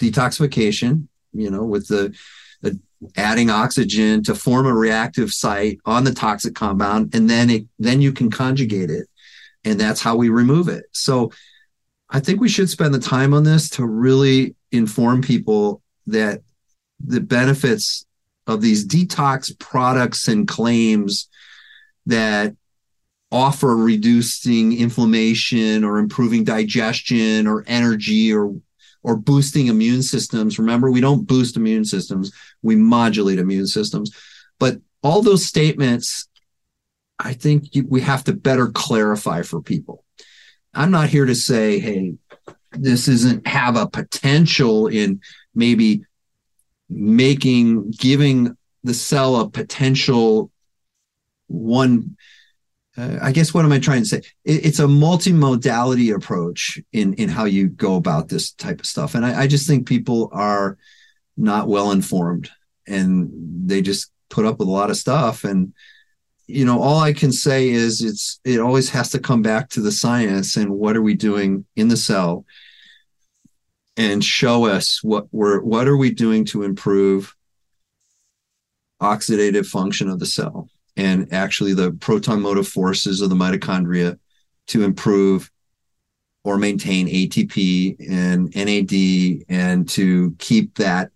detoxification you know with the adding oxygen to form a reactive site on the toxic compound, and then it then you can conjugate it, and that's how we remove it. So I think we should spend the time on this to really inform people that the benefits of these detox products and claims that offer reducing inflammation or improving digestion or energy or or boosting immune systems. Remember, we don't boost immune systems, we modulate immune systems. But all those statements, I think we have to better clarify for people. I'm not here to say, hey, this isn't have a potential in maybe making, giving the cell a potential one uh, I guess what am I trying to say? It, it's a multimodality approach in in how you go about this type of stuff, and I, I just think people are not well informed, and they just put up with a lot of stuff. And you know, all I can say is it's it always has to come back to the science and what are we doing in the cell, and show us what we're what are we doing to improve oxidative function of the cell and actually the proton motive forces of the mitochondria to improve or maintain ATP and NAD and to keep that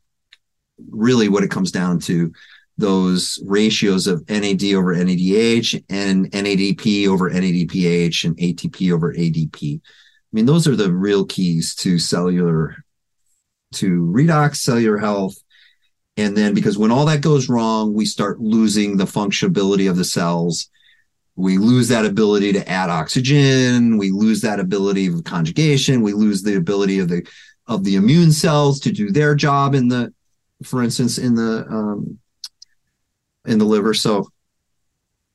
really what it comes down to those ratios of NAD over NADH and NADP over NADPH and ATP over ADP. I mean, those are the real keys to cellular, to redox cellular health and then because when all that goes wrong, we start losing the functionability of the cells. We lose that ability to add oxygen. We lose that ability of conjugation. We lose the ability of the of the immune cells to do their job in the, for instance, in the um, in the liver. So,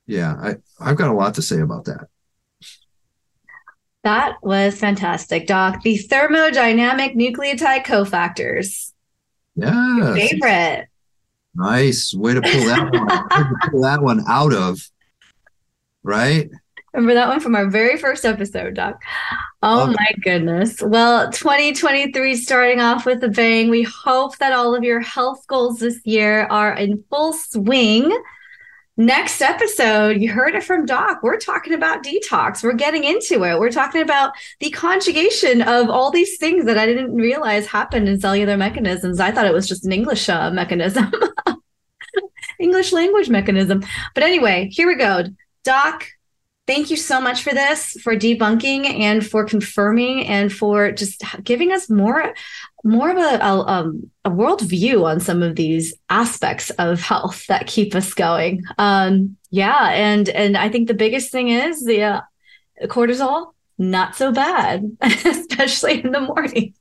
yeah, I I've got a lot to say about that. That was fantastic, Doc. The thermodynamic nucleotide cofactors. Yeah. Favorite. Nice. Way to pull that one. pull that one out of. Right? Remember that one from our very first episode, Doc. Oh okay. my goodness. Well, 2023 starting off with a bang. We hope that all of your health goals this year are in full swing next episode, you heard it from Doc. We're talking about detox. We're getting into it. We're talking about the conjugation of all these things that I didn't realize happened in cellular mechanisms. I thought it was just an English uh, mechanism, English language mechanism. But anyway, here we go. Doc, thank you so much for this, for debunking and for confirming and for just giving us more more of a, a, um, view on some of these aspects of health that keep us going. Um, yeah, and and I think the biggest thing is the uh, cortisol not so bad, especially in the morning.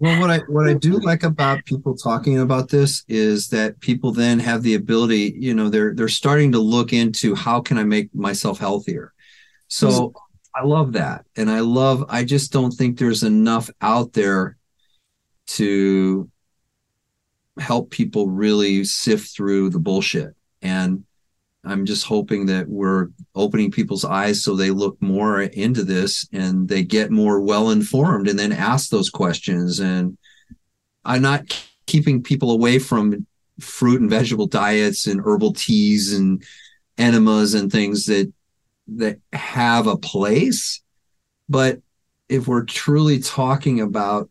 Well, what I what I do like about people talking about this is that people then have the ability, you know, they're they're starting to look into how can I make myself healthier. So mm-hmm. I love that, and I love. I just don't think there's enough out there to help people really sift through the bullshit. And I'm just hoping that we're opening people's eyes so they look more into this and they get more well informed and then ask those questions. And I'm not keeping people away from fruit and vegetable diets and herbal teas and enemas and things that that have a place. But if we're truly talking about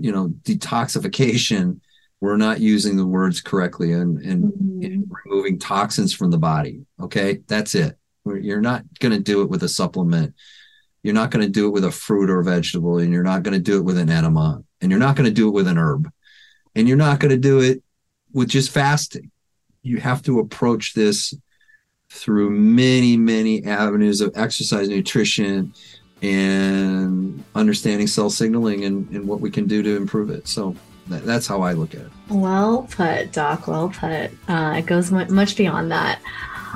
you know detoxification we're not using the words correctly and, and, mm-hmm. and removing toxins from the body okay that's it you're not going to do it with a supplement you're not going to do it with a fruit or a vegetable and you're not going to do it with an enema and you're not going to do it with an herb and you're not going to do it with just fasting you have to approach this through many many avenues of exercise nutrition and understanding cell signaling and, and what we can do to improve it. So that, that's how I look at it. Well put, Doc. Well put. Uh, it goes much beyond that.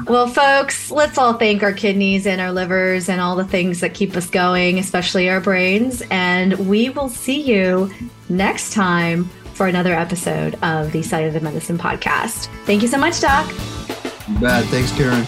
Well, folks, let's all thank our kidneys and our livers and all the things that keep us going, especially our brains. And we will see you next time for another episode of the Cellular Medicine Podcast. Thank you so much, Doc. Bad. Thanks, Karen.